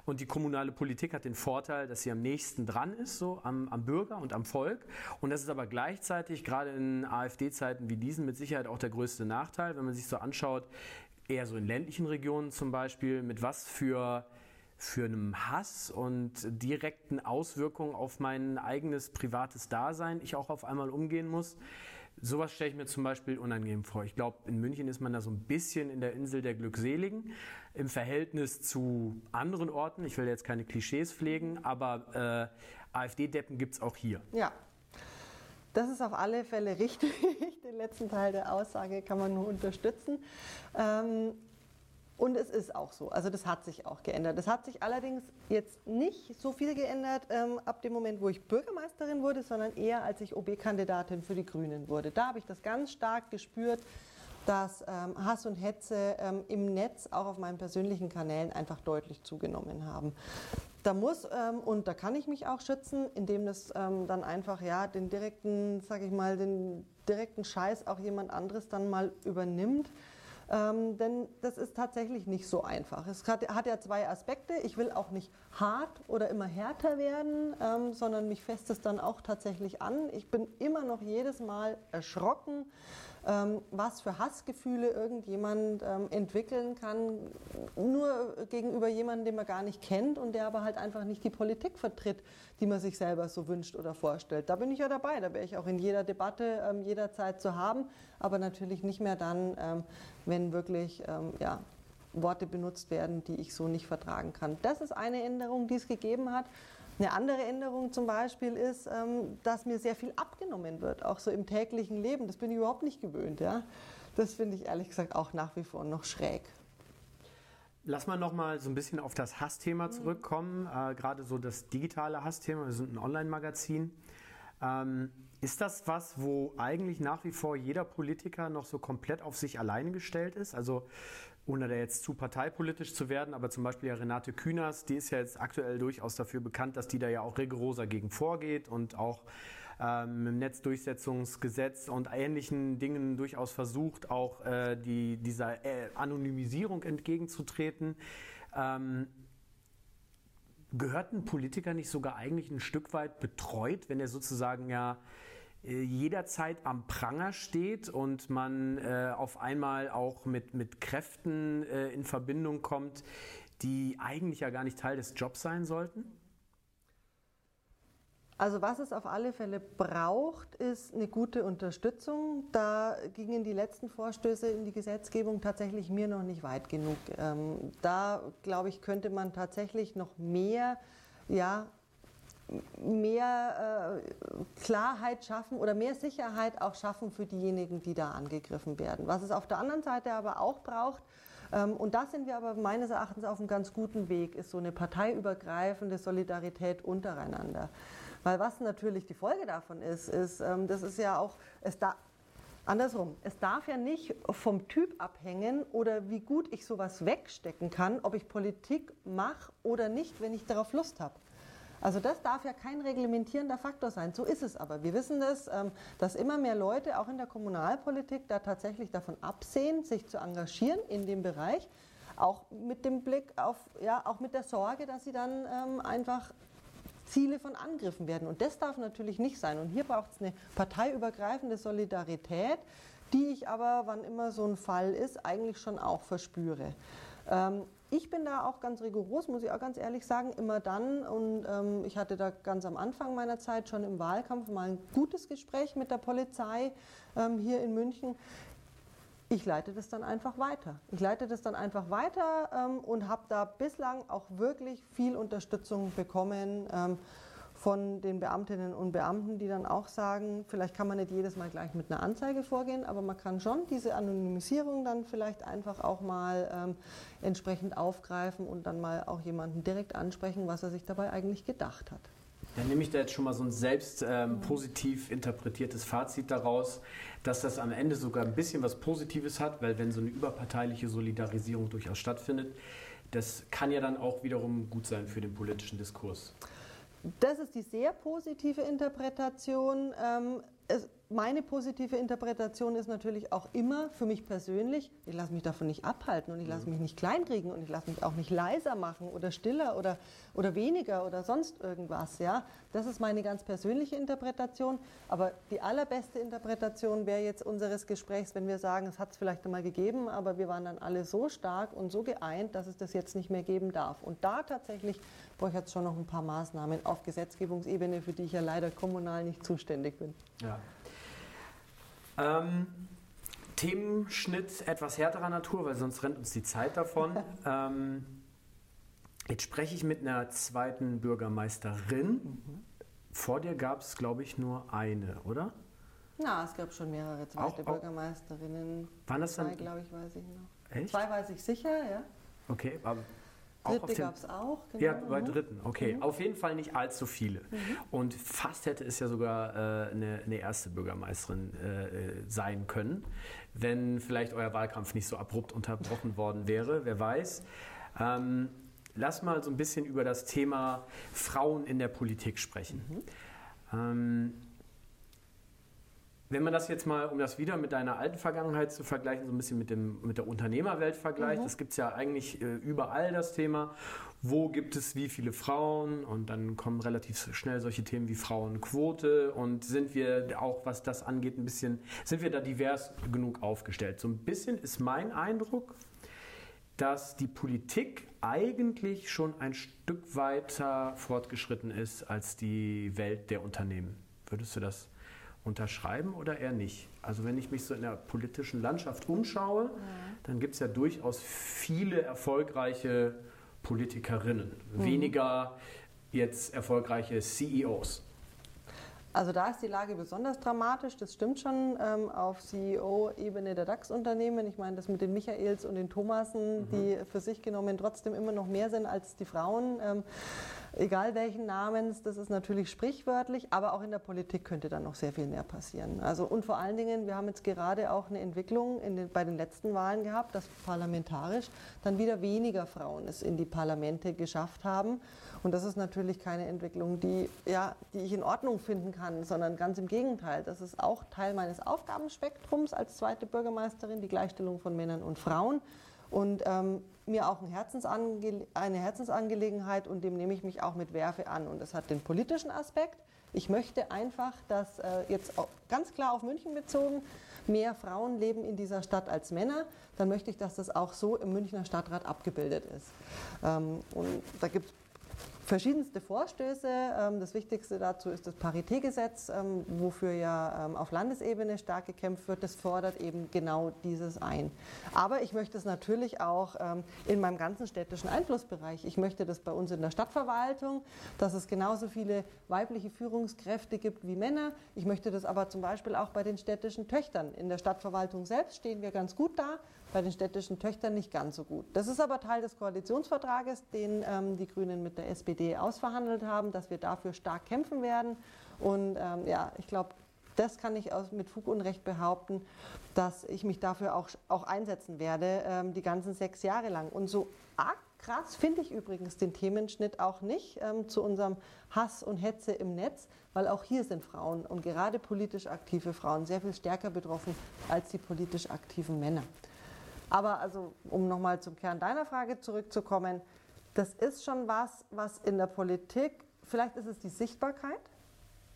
Und die kommunale Politik hat den Vorteil, dass sie am nächsten dran ist, so am, am Bürger und am Volk. Und das ist aber gleichzeitig, gerade in AfD-Zeiten wie diesen, mit Sicherheit auch der größte Nachteil, wenn man sich so anschaut, eher so in ländlichen Regionen zum Beispiel, mit was für für einen Hass und direkten Auswirkungen auf mein eigenes privates Dasein ich auch auf einmal umgehen muss. Sowas stelle ich mir zum Beispiel unangenehm vor. Ich glaube, in München ist man da so ein bisschen in der Insel der Glückseligen im Verhältnis zu anderen Orten. Ich will jetzt keine Klischees pflegen, aber äh, AfD-Deppen gibt es auch hier. Ja, Das ist auf alle Fälle richtig. Den letzten Teil der Aussage kann man nur unterstützen. Ähm, und es ist auch so. Also das hat sich auch geändert. Das hat sich allerdings jetzt nicht so viel geändert ähm, ab dem Moment, wo ich Bürgermeisterin wurde, sondern eher als ich OB-Kandidatin für die Grünen wurde. Da habe ich das ganz stark gespürt, dass ähm, Hass und Hetze ähm, im Netz auch auf meinen persönlichen Kanälen einfach deutlich zugenommen haben. Da muss ähm, und da kann ich mich auch schützen, indem das ähm, dann einfach ja den direkten, sag ich mal, den direkten Scheiß auch jemand anderes dann mal übernimmt. Ähm, denn das ist tatsächlich nicht so einfach. Es hat, hat, ja zwei Aspekte. Ich will auch nicht hart oder immer härter werden, ähm, sondern mich fest es dann auch tatsächlich an. Ich bin immer noch jedes Mal erschrocken, was für Hassgefühle irgendjemand ähm, entwickeln kann, nur gegenüber jemandem, den man gar nicht kennt und der aber halt einfach nicht die Politik vertritt, die man sich selber so wünscht oder vorstellt. Da bin ich ja dabei, da wäre ich auch in jeder Debatte ähm, jederzeit zu haben, aber natürlich nicht mehr dann, ähm, wenn wirklich ähm, ja, Worte benutzt werden, die ich so nicht vertragen kann. Das ist eine Änderung, die es gegeben hat. Eine andere Änderung zum Beispiel ist, ähm, dass mir sehr viel abgenommen wird, auch so im täglichen Leben. Das bin ich überhaupt nicht gewöhnt. Ja? Das finde ich ehrlich gesagt auch nach wie vor noch schräg. Lass mal noch mal so ein bisschen auf das Hassthema zurückkommen, mhm. äh, gerade so das digitale Hassthema. Wir sind ein Online-Magazin. Ähm, ist das was, wo eigentlich nach wie vor jeder Politiker noch so komplett auf sich alleine gestellt ist? Also ohne da jetzt zu parteipolitisch zu werden, aber zum Beispiel ja Renate Künast, die ist ja jetzt aktuell durchaus dafür bekannt, dass die da ja auch rigoroser gegen vorgeht und auch ähm, im Netzdurchsetzungsgesetz und ähnlichen Dingen durchaus versucht, auch äh, die, dieser äh, Anonymisierung entgegenzutreten. Ähm, gehört ein Politiker nicht sogar eigentlich ein Stück weit betreut, wenn er sozusagen ja jederzeit am Pranger steht und man äh, auf einmal auch mit, mit Kräften äh, in Verbindung kommt, die eigentlich ja gar nicht Teil des Jobs sein sollten? Also was es auf alle Fälle braucht, ist eine gute Unterstützung. Da gingen die letzten Vorstöße in die Gesetzgebung tatsächlich mir noch nicht weit genug. Ähm, da, glaube ich, könnte man tatsächlich noch mehr ja, mehr äh, Klarheit schaffen oder mehr Sicherheit auch schaffen für diejenigen, die da angegriffen werden. Was es auf der anderen Seite aber auch braucht, ähm, und da sind wir aber meines Erachtens auf einem ganz guten Weg, ist so eine parteiübergreifende Solidarität untereinander. Weil was natürlich die Folge davon ist, ist, ähm, das ist ja auch, es da, andersrum, es darf ja nicht vom Typ abhängen oder wie gut ich sowas wegstecken kann, ob ich Politik mache oder nicht, wenn ich darauf Lust habe. Also das darf ja kein reglementierender Faktor sein. So ist es aber. Wir wissen das, ähm, dass immer mehr Leute auch in der Kommunalpolitik da tatsächlich davon absehen, sich zu engagieren in dem Bereich. Auch mit dem Blick auf, ja, auch mit der Sorge, dass sie dann ähm, einfach Ziele von Angriffen werden. Und das darf natürlich nicht sein. Und hier braucht es eine parteiübergreifende Solidarität, die ich aber, wann immer so ein Fall ist, eigentlich schon auch verspüre. Ähm, ich bin da auch ganz rigoros, muss ich auch ganz ehrlich sagen, immer dann. Und ähm, ich hatte da ganz am Anfang meiner Zeit schon im Wahlkampf mal ein gutes Gespräch mit der Polizei ähm, hier in München. Ich leite das dann einfach weiter. Ich leite das dann einfach weiter ähm, und habe da bislang auch wirklich viel Unterstützung bekommen. Von den Beamtinnen und Beamten, die dann auch sagen, vielleicht kann man nicht jedes Mal gleich mit einer Anzeige vorgehen, aber man kann schon diese Anonymisierung dann vielleicht einfach auch mal ähm, entsprechend aufgreifen und dann mal auch jemanden direkt ansprechen, was er sich dabei eigentlich gedacht hat. Dann nehme ich da jetzt schon mal so ein selbst ähm, positiv interpretiertes Fazit daraus, dass das am Ende sogar ein bisschen was Positives hat, weil wenn so eine überparteiliche Solidarisierung durchaus stattfindet, das kann ja dann auch wiederum gut sein für den politischen Diskurs. Das ist die sehr positive Interpretation. Ähm, es, meine positive Interpretation ist natürlich auch immer für mich persönlich, ich lasse mich davon nicht abhalten und ich lasse mhm. mich nicht kleinkriegen und ich lasse mich auch nicht leiser machen oder stiller oder, oder weniger oder sonst irgendwas. Ja? Das ist meine ganz persönliche Interpretation. Aber die allerbeste Interpretation wäre jetzt unseres Gesprächs, wenn wir sagen, es hat es vielleicht einmal gegeben, aber wir waren dann alle so stark und so geeint, dass es das jetzt nicht mehr geben darf. Und da tatsächlich brauche ich jetzt schon noch ein paar Maßnahmen auf Gesetzgebungsebene, für die ich ja leider kommunal nicht zuständig bin. Ja. Ähm, Themenschnitt etwas härterer Natur, weil sonst rennt uns die Zeit davon. ähm, jetzt spreche ich mit einer zweiten Bürgermeisterin. Mhm. Vor dir gab es, glaube ich, nur eine, oder? Na, es gab schon mehrere zweite auch, Bürgermeisterinnen. Waren das dann? Zwei, glaube ich, weiß ich noch. Echt? Zwei weiß ich sicher, ja. Okay, aber Dritte gab es auch. Genau. Ja, bei. Dritten, okay. Mhm. Auf jeden Fall nicht allzu viele. Mhm. Und fast hätte es ja sogar äh, eine, eine, erste Bürgermeisterin äh, sein können, wenn vielleicht euer Wahlkampf nicht so abrupt unterbrochen worden wäre, wer weiß. Ähm, lass mal so ein bisschen über das Thema Frauen in der Politik sprechen. Mhm. Ähm, wenn man das jetzt mal, um das wieder mit deiner alten Vergangenheit zu vergleichen, so ein bisschen mit, dem, mit der Unternehmerwelt vergleicht, mhm. das gibt es ja eigentlich äh, überall das Thema, wo gibt es wie viele Frauen und dann kommen relativ schnell solche Themen wie Frauenquote und sind wir auch, was das angeht, ein bisschen, sind wir da divers genug aufgestellt. So ein bisschen ist mein Eindruck, dass die Politik eigentlich schon ein Stück weiter fortgeschritten ist als die Welt der Unternehmen. Würdest du das unterschreiben oder eher nicht? Also wenn ich mich so in der politischen Landschaft umschaue, ja. dann gibt es ja durchaus viele erfolgreiche Politikerinnen, mhm. weniger jetzt erfolgreiche CEOs. Also da ist die Lage besonders dramatisch, das stimmt schon, ähm, auf CEO-Ebene der DAX-Unternehmen. Ich meine, das mit den Michaels und den Thomasen, mhm. die für sich genommen trotzdem immer noch mehr sind als die Frauen. Ähm, egal welchen Namens, das ist natürlich sprichwörtlich, aber auch in der Politik könnte dann noch sehr viel mehr passieren. Also und vor allen Dingen, wir haben jetzt gerade auch eine Entwicklung den, bei den letzten Wahlen gehabt, dass parlamentarisch dann wieder weniger Frauen es in die Parlamente geschafft haben. Und das ist natürlich keine Entwicklung, die, ja, die ich in Ordnung finden kann, sondern ganz im Gegenteil. Das ist auch Teil meines Aufgabenspektrums als zweite Bürgermeisterin, die Gleichstellung von Männern und Frauen und ähm, mir auch ein Herzensange eine Herzensangelegenheit und dem nehme ich mich auch mit Werfe an. Und das hat den politischen Aspekt. Ich möchte einfach, dass äh, jetzt ganz klar auf München bezogen mehr Frauen leben in dieser Stadt als Männer. Dann möchte ich, dass das auch so im Münchner Stadtrat abgebildet ist. Ähm, und da gibt es verschiedenste Vorstöße. Ähm, das Wichtigste dazu ist das Paritätgesetz, ähm, wofür ja ähm, auf Landesebene stark gekämpft wird. Das fordert eben genau dieses ein. Aber ich möchte es natürlich auch in meinem ganzen städtischen Einflussbereich. Ich möchte das bei uns in der Stadtverwaltung, dass es genauso viele weibliche Führungskräfte gibt wie Männer. Ich möchte das aber zum Beispiel auch bei den städtischen Töchtern. In der Stadtverwaltung selbst stehen wir ganz gut da bei den städtischen Töchtern nicht ganz so gut. Das ist aber Teil des Koalitionsvertrages, den ähm, die Grünen mit der SPD ausverhandelt haben, dass wir dafür stark kämpfen werden. Und ähm, ja, ich glaube, das kann ich aus, mit Fug und Recht behaupten, dass ich mich dafür auch, auch einsetzen werde, ähm, die ganzen sechs Jahre lang. Und so arg krass finde ich übrigens den Themenschnitt auch nicht ähm, zu unserem Hass und Hetze im Netz, weil auch hier sind Frauen und gerade politisch aktive Frauen sehr viel stärker betroffen als die politisch aktiven Männer. Aber also, um nochmal zum Kern deiner Frage zurückzukommen, das ist schon was, was in der Politik, vielleicht ist es die Sichtbarkeit,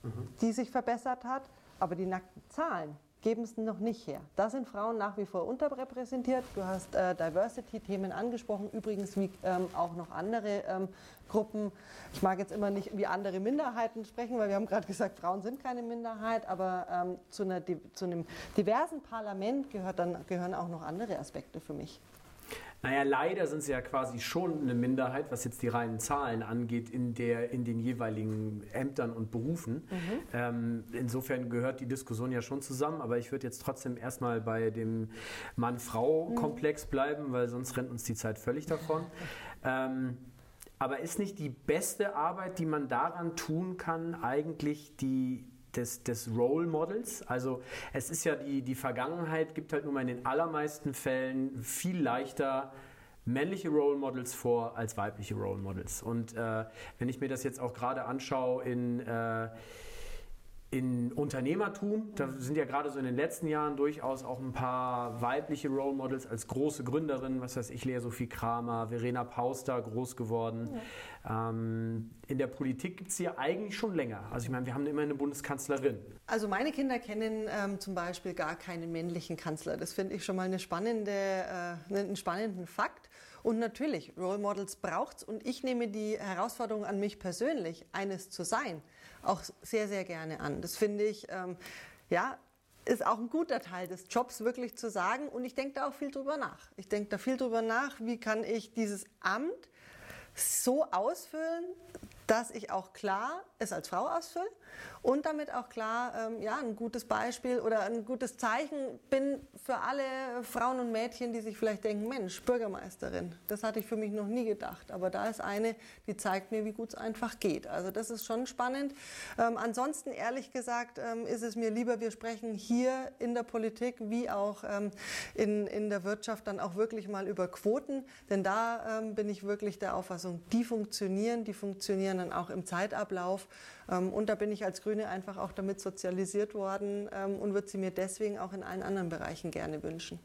mhm. die sich verbessert hat, aber die nackten Zahlen, geben es noch nicht her. Da sind Frauen nach wie vor unterrepräsentiert. Du hast äh, Diversity-Themen angesprochen, übrigens wie ähm, auch noch andere ähm, Gruppen. Ich mag jetzt immer nicht wie andere Minderheiten sprechen, weil wir haben gerade gesagt, Frauen sind keine Minderheit, aber ähm, zu, einer, zu, einem diversen Parlament gehört dann, gehören auch noch andere Aspekte für mich. Naja, leider sind sie ja quasi schon eine Minderheit, was jetzt die reinen Zahlen angeht, in, der, in den jeweiligen Ämtern und Berufen. Mhm. Ähm, insofern gehört die Diskussion ja schon zusammen, aber ich würde jetzt trotzdem erstmal bei dem Mann-Frau-Komplex mhm. bleiben, weil sonst rennt uns die Zeit völlig davon. Ähm, aber ist nicht die beste Arbeit, die man daran tun kann, eigentlich die des, des Role Models. Also es ist ja die, die Vergangenheit, gibt halt nun mal in den allermeisten Fällen viel leichter männliche Role Models vor als weibliche Role Models. Und äh, wenn ich mir das jetzt auch gerade anschaue in äh, in Unternehmertum, da sind ja gerade so in den letzten Jahren durchaus auch ein paar weibliche Role Models als große Gründerinnen, was weiß ich, Lea Sophie Kramer, Verena Pauster groß geworden. Ja. Ähm, in der Politik gibt es sie ja eigentlich schon länger. Also ich meine, wir haben immer eine Bundeskanzlerin. Also meine Kinder kennen ähm, zum Beispiel gar keinen männlichen Kanzler. Das finde ich schon mal eine spannende, äh, einen spannenden Fakt. Und natürlich, Role Models braucht es und ich nehme die Herausforderung an mich persönlich, eines zu sein auch sehr, sehr gerne an. Das finde ich, ähm, ja, ist auch ein guter Teil des Jobs, wirklich zu sagen. Und ich denke da auch viel drüber nach. Ich denke da viel drüber nach, wie kann ich dieses Amt so ausfüllen, dass ich auch klar es als Frau ausfülle und damit auch klar ähm, ja, ein gutes Beispiel oder ein gutes Zeichen bin für alle Frauen und Mädchen, die sich vielleicht denken, Mensch, Bürgermeisterin, das hatte ich für mich noch nie gedacht. Aber da ist eine, die zeigt mir, wie gut es einfach geht. Also das ist schon spannend. Ähm, ansonsten, ehrlich gesagt, ähm, ist es mir lieber, wir sprechen hier in der Politik wie auch ähm, in, in der Wirtschaft dann auch wirklich mal über Quoten. Denn da ähm, bin ich wirklich der Auffassung, die funktionieren, die funktionieren dann auch im Zeitablauf. Ähm, und da bin ich als Grüne einfach auch damit sozialisiert worden ähm, und würde sie mir deswegen auch in allen anderen Bereichen gerne wünschen.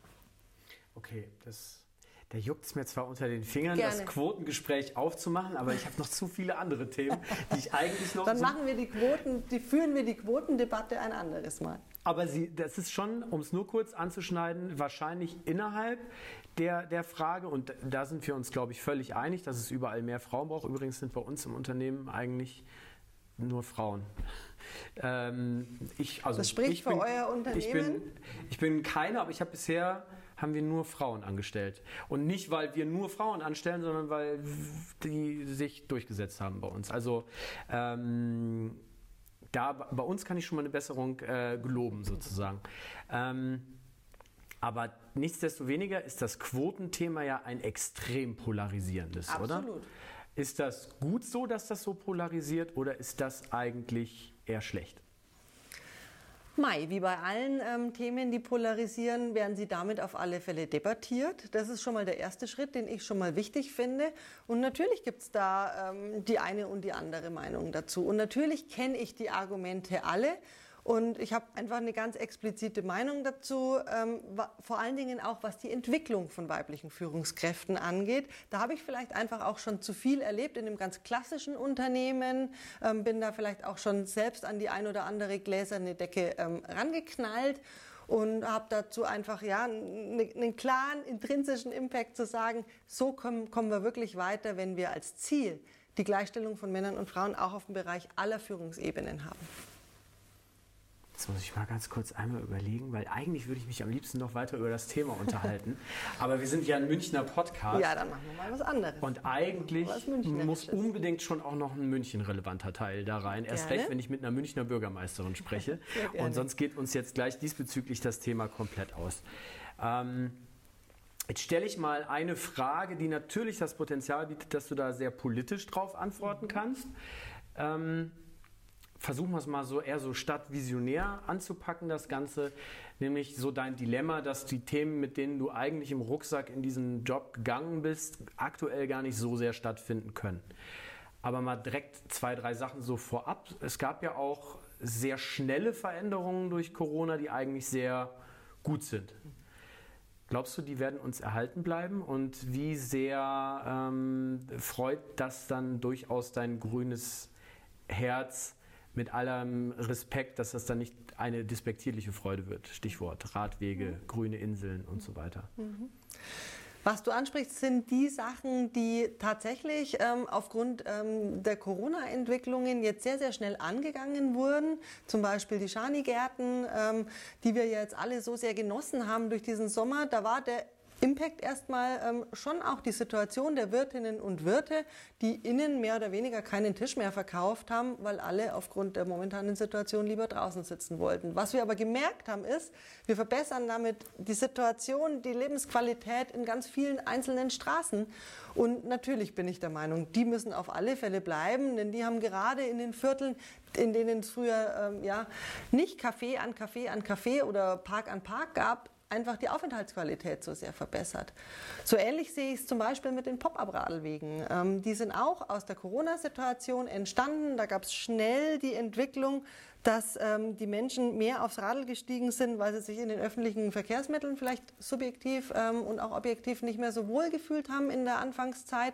Okay, das da juckt es mir zwar unter den Fingern, Gerne. das Quotengespräch aufzumachen, aber ich habe noch zu viele andere Themen, die ich eigentlich noch. Dann so machen wir die Quoten, die führen wir die Quotendebatte ein anderes Mal. Aber Sie, das ist schon, um es nur kurz anzuschneiden, wahrscheinlich innerhalb der, der Frage, und da sind wir uns, glaube ich, völlig einig, dass es überall mehr Frauen braucht. Übrigens sind bei uns im Unternehmen eigentlich nur Frauen. Ähm, ich, also das spricht ich für bin, euer Unternehmen? Ich bin, ich bin keine, aber ich habe bisher haben wir nur Frauen angestellt. Und nicht, weil wir nur Frauen anstellen, sondern weil die sich durchgesetzt haben bei uns. Also ähm, da bei uns kann ich schon mal eine Besserung äh, geloben sozusagen. Ähm, aber nichtsdestoweniger ist das Quotenthema ja ein extrem polarisierendes, Absolut. oder? Absolut. Ist das gut so, dass das so polarisiert oder ist das eigentlich eher schlecht? Mai, wie bei allen ähm, Themen, die polarisieren, werden sie damit auf alle Fälle debattiert. Das ist schon mal der erste Schritt, den ich schon mal wichtig finde. Und natürlich gibt es da ähm, die eine und die andere Meinung dazu. Und natürlich kenne ich die Argumente alle. Und ich habe einfach eine ganz explizite Meinung dazu, ähm, vor allen Dingen auch, was die Entwicklung von weiblichen Führungskräften angeht. Da habe ich vielleicht einfach auch schon zu viel erlebt in einem ganz klassischen Unternehmen, ähm, bin da vielleicht auch schon selbst an die ein oder andere gläserne Decke ähm, rangeknallt und habe dazu einfach ja einen, einen, klaren intrinsischen Impact zu sagen, so kommen, kommen wir wirklich weiter, wenn wir als Ziel die Gleichstellung von Männern und Frauen auch auf dem Bereich aller Führungsebenen haben. Jetzt muss ich mal ganz kurz einmal überlegen, weil eigentlich würde ich mich am liebsten noch weiter über das Thema unterhalten. Aber wir sind ja ein Münchner Podcast. Ja, dann machen wir mal was anderes. Und eigentlich muss unbedingt schon auch noch ein München-relevanter Teil da rein. Erst recht, wenn ich mit einer Münchner Bürgermeisterin spreche. Und sonst geht uns jetzt gleich diesbezüglich das Thema komplett aus. Ähm, Jetzt stelle ich mal eine Frage, die natürlich das Potenzial bietet, dass du da sehr politisch drauf antworten kannst. Ähm, versuchen wir es mal so eher so stadtvisionär anzupacken, das Ganze. Nämlich so dein Dilemma, dass die Themen, mit denen du eigentlich im Rucksack in diesen Job gegangen bist, aktuell gar nicht so sehr stattfinden können. Aber mal direkt zwei, drei Sachen so vorab. Es gab ja auch sehr schnelle Veränderungen durch Corona, die eigentlich sehr gut sind. Glaubst du, die werden uns erhalten bleiben? Und wie sehr ähm, freut das dann durchaus dein grünes Herz, mit allem Respekt, dass das dann nicht eine despektierliche Freude wird. Stichwort Radwege, mhm. grüne Inseln und so weiter. Mhm. Was du ansprichst, sind die Sachen, die tatsächlich ähm, aufgrund ähm, der Corona-Entwicklungen jetzt sehr, sehr schnell angegangen wurden. Zum Beispiel die Schanigärten, ähm, die wir jetzt alle so sehr genossen haben durch diesen Sommer. Da war der Impact erstmal ähm, schon auch die Situation der Wirtinnen und Wirte, die innen mehr oder weniger keinen Tisch mehr verkauft haben, weil alle aufgrund der momentanen Situation lieber draußen sitzen wollten. Was wir aber gemerkt haben ist, wir verbessern damit die Situation, die Lebensqualität in ganz vielen einzelnen Straßen. Und natürlich bin ich der Meinung, die müssen auf alle Fälle bleiben, denn die haben gerade in den Vierteln, in denen es früher ähm, ja nicht Café an Café an Café oder Park an Park gab, einfach die Aufenthaltsqualität so sehr verbessert. So ähnlich sehe ich es zum Beispiel mit den Pop-up-Radlwegen. Ähm, die sind auch aus der Corona-Situation entstanden. Da gab es schnell die Entwicklung, dass ähm, die Menschen mehr aufs Radl gestiegen sind, weil sie sich in den öffentlichen Verkehrsmitteln vielleicht subjektiv ähm, und auch objektiv nicht mehr so wohl gefühlt haben in der Anfangszeit.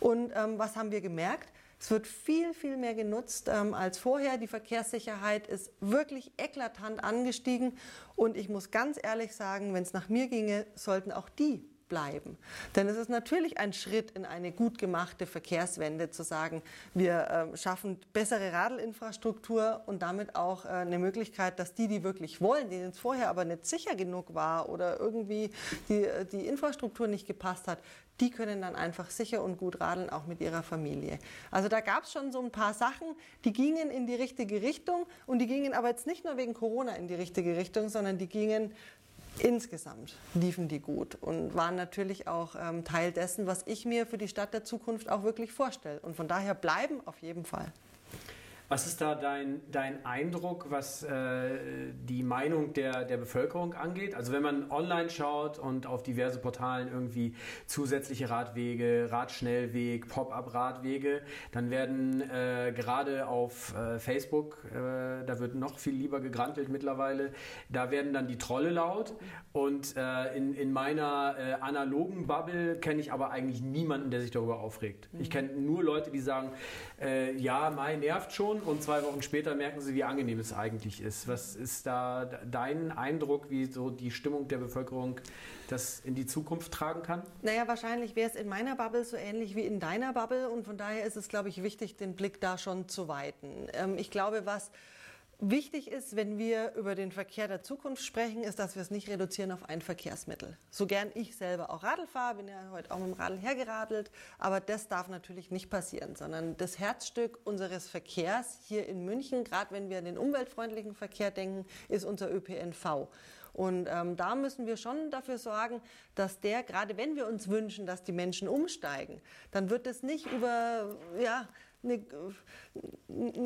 Und ähm, was haben wir gemerkt? Es wird viel, viel mehr genutzt ähm, als vorher. Die Verkehrssicherheit ist wirklich eklatant angestiegen. Und ich muss ganz ehrlich sagen, wenn es nach mir ginge, sollten auch die bleiben. Denn es ist natürlich ein Schritt in eine gut gemachte Verkehrswende zu sagen, wir äh, schaffen bessere Radelinfrastruktur und damit auch äh, eine Möglichkeit, dass die, die wirklich wollen, denen es vorher aber nicht sicher genug war oder irgendwie die, die Infrastruktur nicht gepasst hat, die können dann einfach sicher und gut radeln, auch mit ihrer Familie. Also da gab es schon so ein paar Sachen, die gingen in die richtige Richtung und die gingen aber jetzt nicht nur wegen Corona in die richtige Richtung, sondern die gingen insgesamt liefen die gut und waren natürlich auch ähm, Teil dessen, was ich mir für die Stadt der Zukunft auch wirklich vorstelle. Und von daher bleiben auf jeden Fall. Was ist da dein, dein Eindruck, was äh, die Meinung der, der Bevölkerung angeht? Also wenn man online schaut und auf diverse Portalen irgendwie zusätzliche Radwege, Radschnellweg, Pop-up-Radwege, dann werden äh, gerade auf äh, Facebook, äh, da wird noch viel lieber gegrantelt mittlerweile, da werden dann die Trolle laut und äh, in, in meiner äh, analogen Bubble kenne ich aber eigentlich niemanden, der sich darüber aufregt. Ich kenne nur Leute, die sagen, ja, mein nervt schon und zwei Wochen später merken sie, wie angenehm es eigentlich ist. Was ist da dein Eindruck, wie so die Stimmung der Bevölkerung das in die Zukunft tragen kann? Naja, wahrscheinlich wäre es in meiner Bubble so ähnlich wie in deiner Bubble und von daher ist es, glaube ich, wichtig, den Blick da schon zu weiten. Ähm, ich glaube, was Wichtig ist, wenn wir über den Verkehr der Zukunft sprechen, ist, dass wir es nicht reduzieren auf ein Verkehrsmittel. So gern ich selber auch Radl fahre, bin ja heute auch mit dem Radl hergeradelt, aber das darf natürlich nicht passieren, sondern das Herzstück unseres Verkehrs hier in München, gerade wenn wir an den umweltfreundlichen Verkehr denken, ist unser ÖPNV. Und ähm, da müssen wir schon dafür sorgen, dass der, gerade wenn wir uns wünschen, dass die Menschen umsteigen, dann wird es nicht über, ja, eine,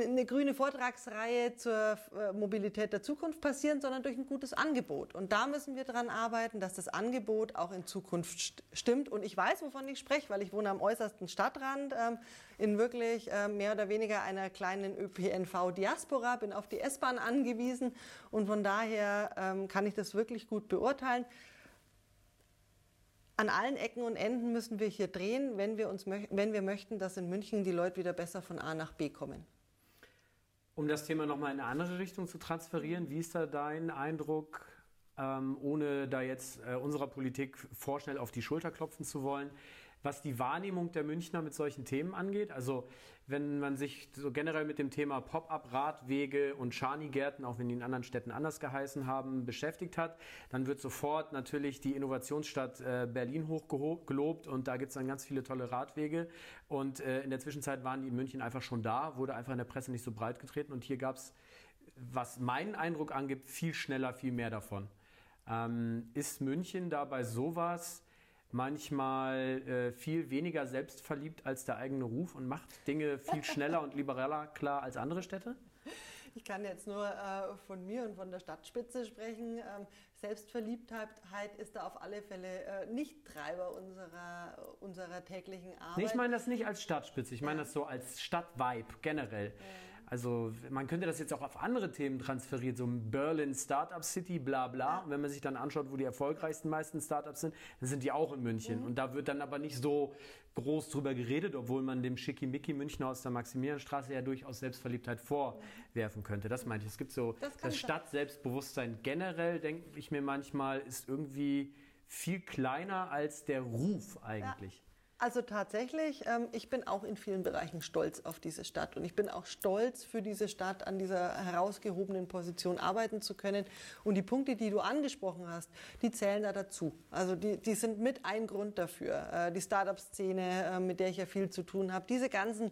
eine grüne Vortragsreihe zur äh, Mobilität der Zukunft passieren, sondern durch ein gutes Angebot. Und da müssen wir daran arbeiten, dass das Angebot auch in Zukunft stimmt. Und ich weiß, wovon ich spreche, weil ich wohne am äußersten Stadtrand ähm, in wirklich äh, mehr oder weniger einer kleinen ÖPNV-Diaspora, bin auf die S-Bahn angewiesen und von daher ähm, kann ich das wirklich gut beurteilen an allen Ecken und Enden müssen wir hier drehen, wenn wir, uns, wenn wir möchten, dass in München die Leute wieder besser von A nach B kommen. Um das Thema nochmal in eine andere Richtung zu transferieren, wie ist da dein Eindruck, ähm, ohne da jetzt äh, unserer Politik vorschnell auf die Schulter klopfen zu wollen, was die Wahrnehmung der Münchner mit solchen Themen angeht? Also wenn man sich so generell mit dem Thema Pop-up-Radwege und Schanigärten, auch wenn die in anderen Städten anders geheißen haben, beschäftigt hat, dann wird sofort natürlich die Innovationsstadt äh, Berlin hochgelobt und da gibt es dann ganz viele tolle Radwege. Und äh, in der Zwischenzeit waren die in München einfach schon da, wurde einfach in der Presse nicht so breit getreten und hier gab es, was meinen Eindruck angibt, viel schneller, viel mehr davon. Ähm, ist München da bei sowas manchmal äh, viel weniger selbstverliebt als der eigene Ruf und macht Dinge viel schneller und liberaler klar als andere Städte? Ich kann jetzt nur äh, von mir und von der Stadtspitze sprechen. Ähm, Selbstverliebtheit ist da auf alle Fälle äh, nicht Treiber unserer, unserer täglichen Arbeit. Nee, ich meine das nicht als Stadtspitze, ich meine ja. das so als Stadtvibe generell. Ja. Also man könnte das jetzt auch auf andere Themen transferieren, so Berlin Startup City, bla bla. Und wenn man sich dann anschaut, wo die erfolgreichsten meisten Startups sind, dann sind die auch in München. Mhm. Und da wird dann aber nicht so groß drüber geredet, obwohl man dem Schickimicki Münchner aus der Maximilianstraße ja durchaus Selbstverliebtheit vorwerfen könnte. Das meinte ich. Es gibt so das, das Stadtselbstbewusstsein generell, denke ich mir manchmal, ist irgendwie viel kleiner als der Ruf eigentlich. Ja. Also tatsächlich, ähm, ich bin auch in vielen Bereichen stolz auf diese Stadt und ich bin auch stolz für diese Stadt an dieser herausgehobenen Position arbeiten zu können. Und die Punkte, die du angesprochen hast, die zählen da dazu. Also die, die sind mit ein Grund dafür. Äh, die Startup-Szene, äh, mit der ich ja viel zu tun habe, diese ganzen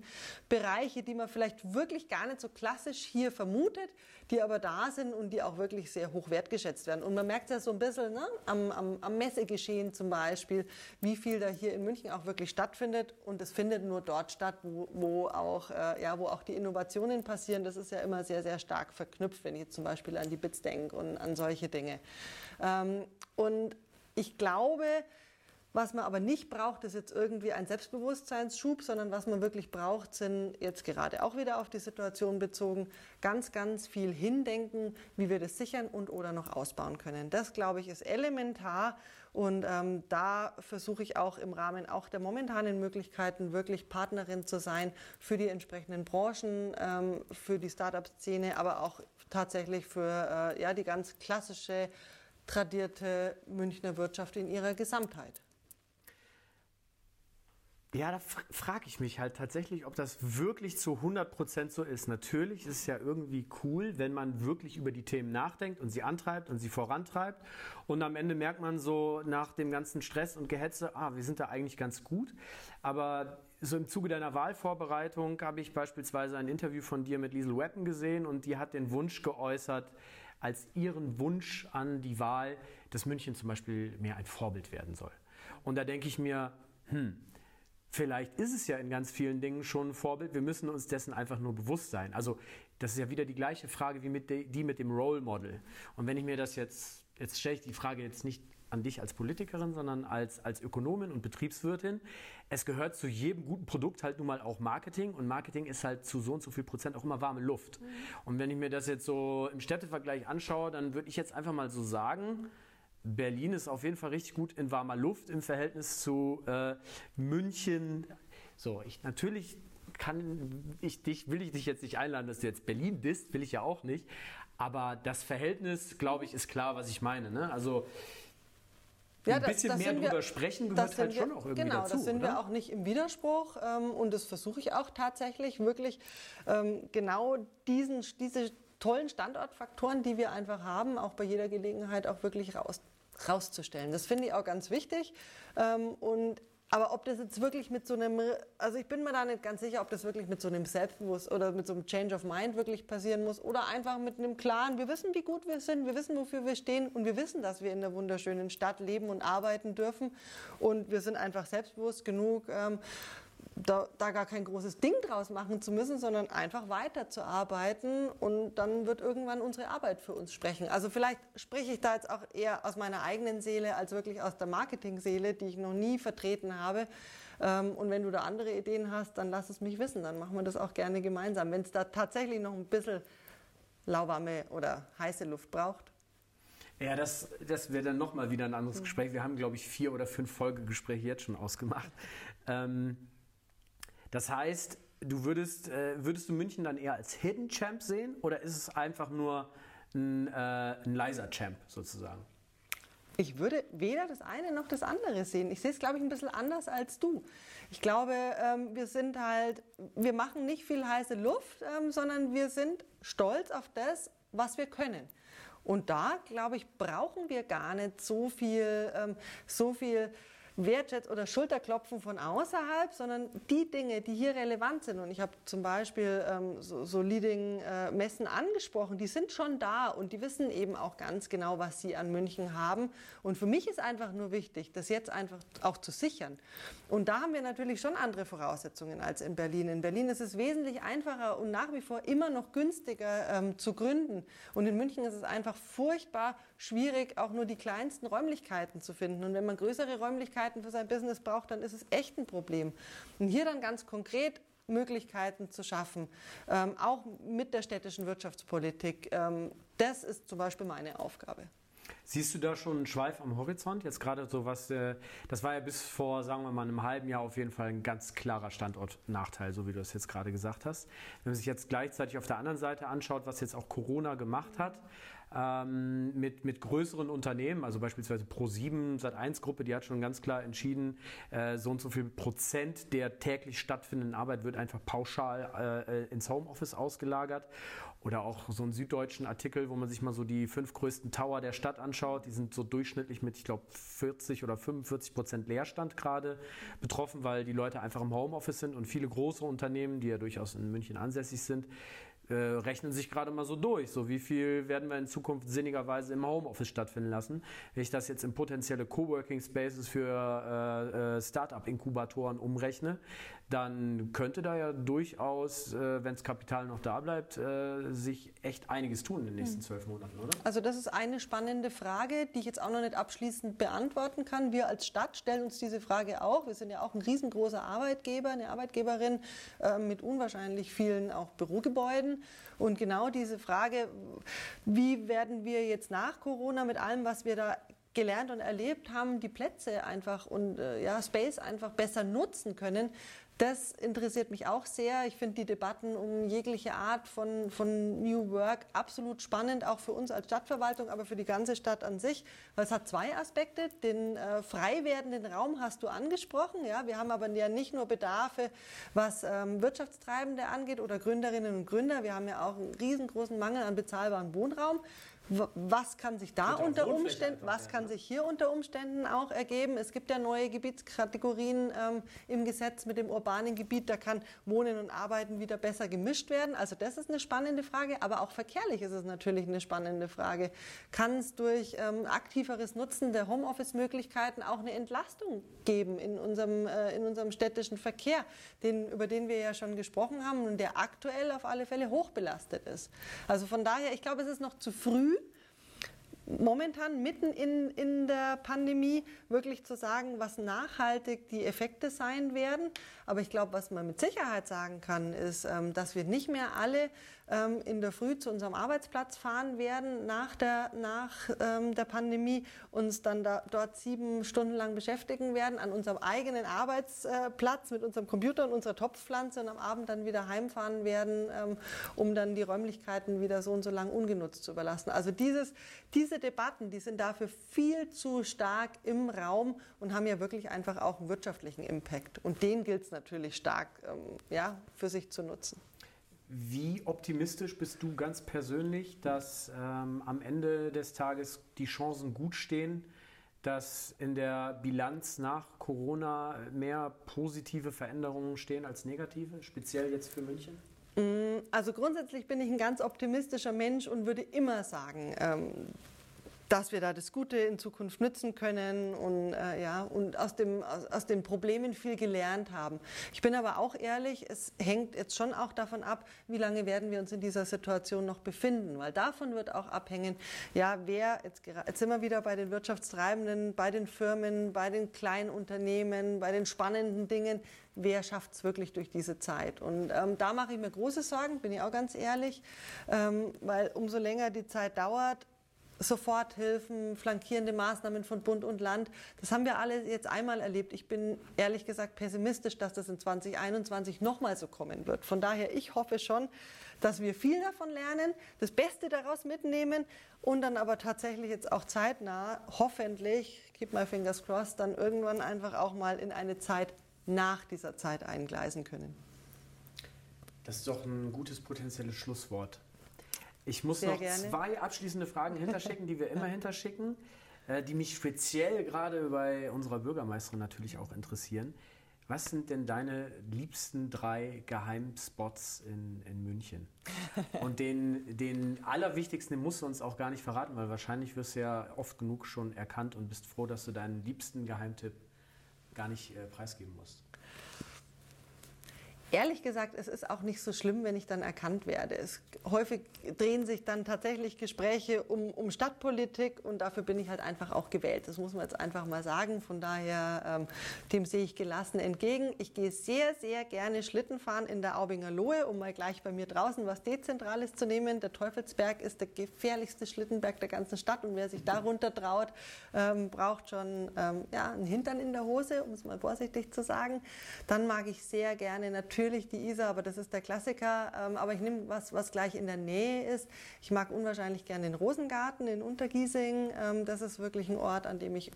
Bereiche, die man vielleicht wirklich gar nicht so klassisch hier vermutet, die aber da sind und die auch wirklich sehr hoch wertgeschätzt werden. Und man merkt ja so ein bisschen ne, am, am, am Messegeschehen zum Beispiel, wie viel da hier in München auch wirklich wirklich stattfindet und es findet nur dort statt, wo, wo auch, äh, ja, wo auch die Innovationen passieren. Das ist ja immer sehr, sehr stark verknüpft, wenn ich zum Beispiel an die Bits denke und an solche Dinge. Ähm, und ich glaube, was man aber nicht braucht, ist jetzt irgendwie ein Selbstbewusstseinsschub, sondern was man wirklich braucht, sind jetzt gerade auch wieder auf die Situation bezogen, ganz, ganz viel hindenken, wie wir das sichern und oder noch ausbauen können. Das, glaube ich, ist elementar und ähm, da versuche ich auch im Rahmen auch der momentanen Möglichkeiten wirklich Partnerin zu sein für die entsprechenden Branchen, ähm, für die Startup-Szene, aber auch tatsächlich für äh, ja, die ganz klassische, tradierte Münchner Wirtschaft in ihrer Gesamtheit. Ja, da frage ich mich halt tatsächlich, ob das wirklich zu 100% so ist. Natürlich ist es ja irgendwie cool, wenn man wirklich über die Themen nachdenkt und sie antreibt und sie vorantreibt. Und am Ende merkt man so nach dem ganzen Stress und Gehetze, ah, wir sind da eigentlich ganz gut. Aber so im Zuge deiner Wahlvorbereitung habe ich beispielsweise ein Interview von dir mit Liesel Weppen gesehen und die hat den Wunsch geäußert, als ihren Wunsch an die Wahl, dass München zum Beispiel mehr ein Vorbild werden soll. Und da denke ich mir, hm, Vielleicht ist es ja in ganz vielen Dingen schon ein Vorbild. Wir müssen uns dessen einfach nur bewusst sein. Also das ist ja wieder die gleiche Frage wie mit de, die mit dem Role Model. Und wenn ich mir das jetzt, jetzt stelle ich die Frage jetzt nicht an dich als Politikerin, sondern als, als Ökonomin und Betriebswirtin. Es gehört zu jedem guten Produkt halt nun mal auch Marketing und Marketing ist halt zu so und so viel Prozent auch immer warme Luft. Mhm. Und wenn ich mir das jetzt so im Städtevergleich anschaue, dann würde ich jetzt einfach mal so sagen, Berlin ist auf jeden Fall richtig gut in warmer Luft im Verhältnis zu äh, München. So, ich natürlich kann ich dich, will ich dich jetzt nicht einladen, dass du jetzt Berlin disst, will ich ja auch nicht. Aber das Verhältnis, glaube ich, ist klar, was ich meine. Ne? Also ja, ein das, bisschen das mehr drüber wir, sprechen gehört halt wir, schon auch irgendwie genau, dazu. Genau, das sind oder? wir auch nicht im Widerspruch ähm, und das versuche ich auch tatsächlich wirklich ähm, genau diesen, diese tollen Standortfaktoren, die wir einfach haben, auch bei jeder Gelegenheit auch wirklich raus, rauszustellen. Das finde ich auch ganz wichtig. Ähm, und aber ob das jetzt wirklich mit so einem, also ich bin mir da nicht ganz sicher, ob das wirklich mit so einem Selbstbewusst oder mit so einem Change of Mind wirklich passieren muss oder einfach mit einem klaren, wir wissen, wie gut wir sind, wir wissen, wofür wir stehen und wir wissen, dass wir in einer wunderschönen Stadt leben und arbeiten dürfen und wir sind einfach selbstbewusst genug, ähm, da, da, gar kein großes Ding draus machen zu müssen, sondern einfach weiterzuarbeiten und dann wird irgendwann unsere Arbeit für uns sprechen. Also vielleicht spreche ich da jetzt auch eher aus meiner eigenen Seele als wirklich aus der Marketing-Seele, die ich noch nie vertreten habe. Ähm, und wenn du da andere Ideen hast, dann lass es mich wissen, dann machen wir das auch gerne gemeinsam. Wenn es da tatsächlich noch ein bisschen lauwarme oder heiße Luft braucht. Ja, das, das wäre dann nochmal wieder ein anderes Gespräch. Wir haben, glaube ich, vier oder fünf Folgegespräche jetzt schon ausgemacht. Ähm, das heißt, du würdest, äh, würdest du München dann eher als Hidden Champ sehen oder ist es einfach nur ein, äh, ein leiser Champ sozusagen? Ich würde weder das eine noch das andere sehen. Ich sehe es, glaube ich, ein bisschen anders als du. Ich glaube, ähm, wir sind halt, wir machen nicht viel heiße Luft, ähm, sondern wir sind stolz auf das, was wir können. Und da, glaube ich, brauchen wir gar nicht so viel, ähm, so viel Wertschätzen oder Schulterklopfen von außerhalb, sondern die Dinge, die hier relevant sind. Und ich habe zum Beispiel ähm, so, so Leading-Messen äh, angesprochen, die sind schon da und die wissen eben auch ganz genau, was sie an München haben. Und für mich ist einfach nur wichtig, das jetzt einfach auch zu sichern. Und da haben wir natürlich schon andere Voraussetzungen als in Berlin. In Berlin ist es wesentlich einfacher und nach wie vor immer noch günstiger ähm, zu gründen. Und in München ist es einfach furchtbar schwierig, auch nur die kleinsten Räumlichkeiten zu finden. Und wenn man größere Räumlichkeiten für sein Business braucht, dann ist es echt ein Problem. Und hier dann ganz konkret Möglichkeiten zu schaffen, ähm, auch mit der städtischen Wirtschaftspolitik. Ähm, das ist zum Beispiel meine Aufgabe. Siehst du da schon einen Schweif am Horizont? Jetzt gerade so was, äh, das war ja bis vor, sagen wir mal, einem halben Jahr auf jeden Fall ein ganz klarer Standortnachteil, so wie du es jetzt gerade gesagt hast. Wenn man sich jetzt gleichzeitig auf der anderen Seite anschaut, was jetzt auch Corona gemacht hat, ähm, mit, mit größeren Unternehmen, also beispielsweise Pro7, Sat1-Gruppe, die hat schon ganz klar entschieden, äh, so und so viel Prozent der täglich stattfindenden Arbeit wird einfach pauschal äh, ins Homeoffice ausgelagert. Oder auch so einen süddeutschen Artikel, wo man sich mal so die fünf größten Tower der Stadt anschaut. Die sind so durchschnittlich mit, ich glaube, 40 oder 45 Prozent Leerstand gerade betroffen, weil die Leute einfach im Homeoffice sind und viele große Unternehmen, die ja durchaus in München ansässig sind, äh, rechnen sich gerade mal so durch. So wie viel werden wir in Zukunft sinnigerweise im Homeoffice stattfinden lassen? Wenn ich das jetzt in potenzielle Coworking Spaces für äh, äh, Startup-Inkubatoren umrechne, dann könnte da ja durchaus, äh, wenn das Kapital noch da bleibt, äh, sich echt einiges tun in den nächsten hm. zwölf Monaten, oder? Also das ist eine spannende Frage, die ich jetzt auch noch nicht abschließend beantworten kann. Wir als Stadt stellen uns diese Frage auch. Wir sind ja auch ein riesengroßer Arbeitgeber, eine Arbeitgeberin äh, mit unwahrscheinlich vielen auch Bürogebäuden. Und genau diese Frage, wie werden wir jetzt nach Corona mit allem, was wir da gelernt und erlebt haben, die Plätze einfach und äh, ja, Space einfach besser nutzen können. Das interessiert mich auch sehr. Ich finde die Debatten um jegliche Art von, von New Work absolut spannend, auch für uns als Stadtverwaltung, aber für die ganze Stadt an sich. Weil es hat zwei Aspekte. Den äh, frei werdenden Raum hast du angesprochen. Ja, wir haben aber ja nicht nur Bedarfe, was ähm, Wirtschaftstreibende angeht oder Gründerinnen und Gründer. Wir haben ja auch einen riesengroßen Mangel an bezahlbarem Wohnraum was kann sich da unter Umständen, was kann sich hier unter Umständen auch ergeben? Es gibt ja neue Gebietskategorien ähm, im Gesetz mit dem urbanen Gebiet, da kann Wohnen und Arbeiten wieder besser gemischt werden. Also das ist eine spannende Frage, aber auch verkehrlich ist es natürlich eine spannende Frage. Kann es durch ähm, aktiveres Nutzen der Homeoffice-Möglichkeiten auch eine Entlastung geben in unserem, äh, in unserem städtischen Verkehr, den, über den wir ja schon gesprochen haben und der aktuell auf alle Fälle hochbelastet ist? Also von daher, ich glaube, es ist noch zu früh, momentan mitten in, in der Pandemie wirklich zu sagen, was nachhaltig die Effekte sein werden. Aber ich glaube, was man mit Sicherheit sagen kann, ist, ähm, dass wir nicht mehr alle ähm, in der Früh zu unserem Arbeitsplatz fahren werden nach der, nach, ähm, der Pandemie, uns dann da, dort sieben Stunden lang beschäftigen werden an unserem eigenen Arbeitsplatz mit unserem Computer und unserer Topfpflanze und am Abend dann wieder heimfahren werden, ähm, um dann die Räumlichkeiten wieder so und so lang ungenutzt zu überlassen. Also dieses, diese Debatten, die sind dafür viel zu stark im Raum und haben ja wirklich einfach auch einen wirtschaftlichen Impact. Und den gilt es natürlich stark ähm, ja, für sich zu nutzen. Wie optimistisch bist du ganz persönlich, dass ähm, am Ende des Tages die Chancen gut stehen, dass in der Bilanz nach Corona mehr positive Veränderungen stehen als negative, speziell jetzt für München? Mm, also grundsätzlich bin ich ein ganz optimistischer Mensch und würde immer sagen, ähm, dass wir da das Gute in Zukunft nützen können und, äh, ja, und aus, dem, aus, aus, den Problemen viel gelernt haben. Ich bin aber auch ehrlich, es hängt jetzt schon auch davon ab, wie lange werden wir uns in dieser Situation noch befinden, weil davon wird auch abhängen, ja, wer, jetzt, jetzt sind wir wieder bei den Wirtschaftstreibenden, bei den Firmen, bei den kleinen Unternehmen, bei den spannenden Dingen, wer schafft es wirklich durch diese Zeit. Und ähm, da mache ich mir große Sorgen, bin ich auch ganz ehrlich, ähm, weil umso länger die Zeit dauert, Soforthilfen, flankierende Maßnahmen von Bund und Land. Das haben wir alle jetzt einmal erlebt. Ich bin ehrlich gesagt pessimistisch, dass das in 2021 nochmal so kommen wird. Von daher, ich hoffe schon, dass wir viel davon lernen, das Beste daraus mitnehmen und dann aber tatsächlich jetzt auch zeitnah, hoffentlich, keep my fingers crossed, dann irgendwann einfach auch mal in eine Zeit nach dieser Zeit eingleisen können. Das ist doch ein gutes potenzielles Schlusswort. Ich muss Sehr noch gerne. zwei abschließende Fragen hinterschicken, die wir immer hinterschicken, äh, die mich speziell gerade bei unserer Bürgermeisterin natürlich auch interessieren. Was sind denn deine liebsten drei Geheimspots in, in München? Und den, den allerwichtigsten, den musst du uns auch gar nicht verraten, weil wahrscheinlich wirst du ja oft genug schon erkannt und bist froh, dass du deinen liebsten Geheimtipp gar nicht äh, preisgeben musst ehrlich gesagt, es ist auch nicht so schlimm, wenn ich dann erkannt werde. Es, häufig drehen sich dann tatsächlich Gespräche um, um Stadtpolitik und dafür bin ich halt einfach auch gewählt. Das muss man jetzt einfach mal sagen. Von daher, ähm, dem sehe ich gelassen entgegen. Ich gehe sehr, sehr gerne Schlitten fahren in der Aubinger Lohe, um mal gleich bei mir draußen was Dezentrales zu nehmen. Der Teufelsberg ist der gefährlichste Schlittenberg der ganzen Stadt und wer sich darunter traut, ähm, braucht schon ähm, ja, einen Hintern in der Hose, um es mal vorsichtig zu sagen. Dann mag ich sehr gerne natürlich natürlich die Isar, aber das ist der Klassiker. Ähm, aber ich nehme was, was gleich in der Nähe ist. Ich mag unwahrscheinlich gerne den Rosengarten in Untergiesing. Ähm, das ist wirklich ein Ort, an dem ich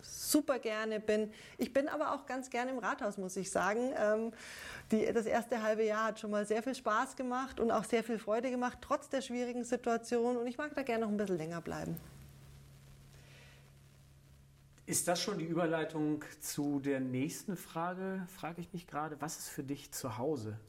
super gerne bin. Ich bin aber auch ganz gerne im Rathaus, muss ich sagen. Ähm, die, das erste halbe Jahr hat schon mal sehr viel Spaß gemacht und auch sehr viel Freude gemacht, trotz der schwierigen Situation. Und ich mag da gerne noch ein bisschen länger bleiben. Ist das schon die Überleitung zu der nächsten Frage? Frage ich mich gerade, was ist für dich zu Hause?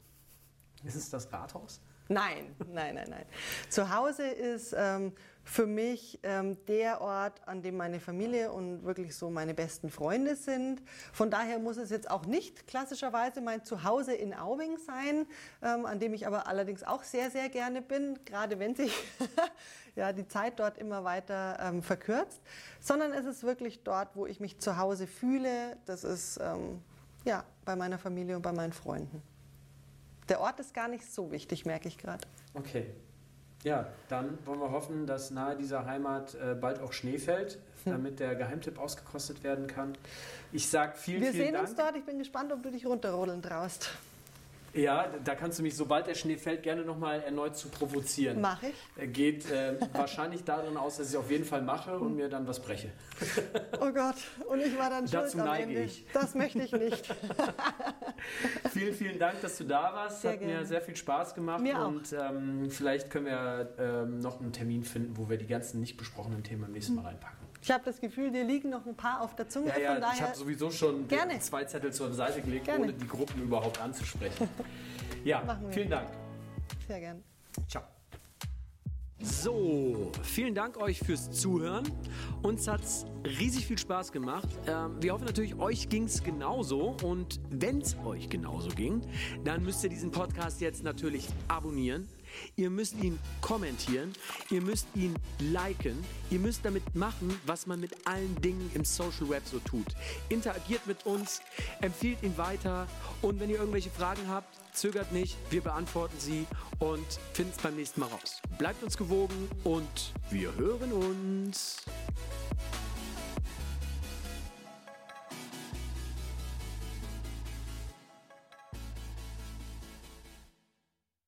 Ist es das Rathaus? Nein, nein, nein, nein. Zu Hause ist ähm, für mich ähm, der Ort, an dem meine Familie und wirklich so meine besten Freunde sind. Von daher muss es jetzt auch nicht klassischerweise mein Zuhause in Aubing sein, ähm, an dem ich aber allerdings auch sehr, sehr gerne bin, gerade wenn sich ja, die Zeit dort immer weiter ähm, verkürzt, sondern es ist wirklich dort, wo ich mich zu Hause fühle. Das ist ähm, ja, bei meiner Familie und bei meinen Freunden. Der Ort ist gar nicht so wichtig, merke ich gerade. Okay. Ja, dann wollen wir hoffen, dass nahe dieser Heimat äh, bald auch Schnee fällt, hm. damit der Geheimtipp ausgekostet werden kann. Ich sage vielen, wir vielen Dank. Wir sehen uns dort. Ich bin gespannt, ob du dich runterrodeln traust. Ja, da kannst du mich, sobald der Schnee fällt, gerne nochmal erneut zu provozieren. Mache ich. Geht äh, wahrscheinlich darin aus, dass ich es auf jeden Fall mache und mir dann was breche. Oh Gott, und ich war dann schuld Dazu neige Ende. ich. Das möchte ich nicht. vielen, vielen Dank, dass du da warst. Sehr Hat gerne. mir sehr viel Spaß gemacht. Mir auch. und ähm, vielleicht können wir ähm, noch einen Termin finden, wo wir die ganzen nicht besprochenen Themen beim nächsten Mal reinpacken. Ich habe das Gefühl, dir liegen noch ein paar auf der Zunge. Ja, ja, von daher ich habe sowieso schon Gerne. zwei Zettel zur Seite gelegt, Gerne. ohne die Gruppen überhaupt anzusprechen. Ja, vielen Dank. sehr gern. Ciao. So, vielen Dank euch fürs Zuhören. Uns hat es riesig viel Spaß gemacht. Ähm, wir hoffen natürlich, euch ging es genauso. Und wenn es euch genauso ging, dann müsst ihr diesen Podcast jetzt natürlich abonnieren. Ihr müsst ihn kommentieren, ihr müsst ihn liken, ihr müsst damit machen, was man mit allen Dingen im Social Web so tut. Interagiert mit uns, empfiehlt ihn weiter und wenn ihr irgendwelche Fragen habt, zögert nicht, wir beantworten sie und finden es beim nächsten Mal raus. Bleibt uns gewogen und wir hören uns.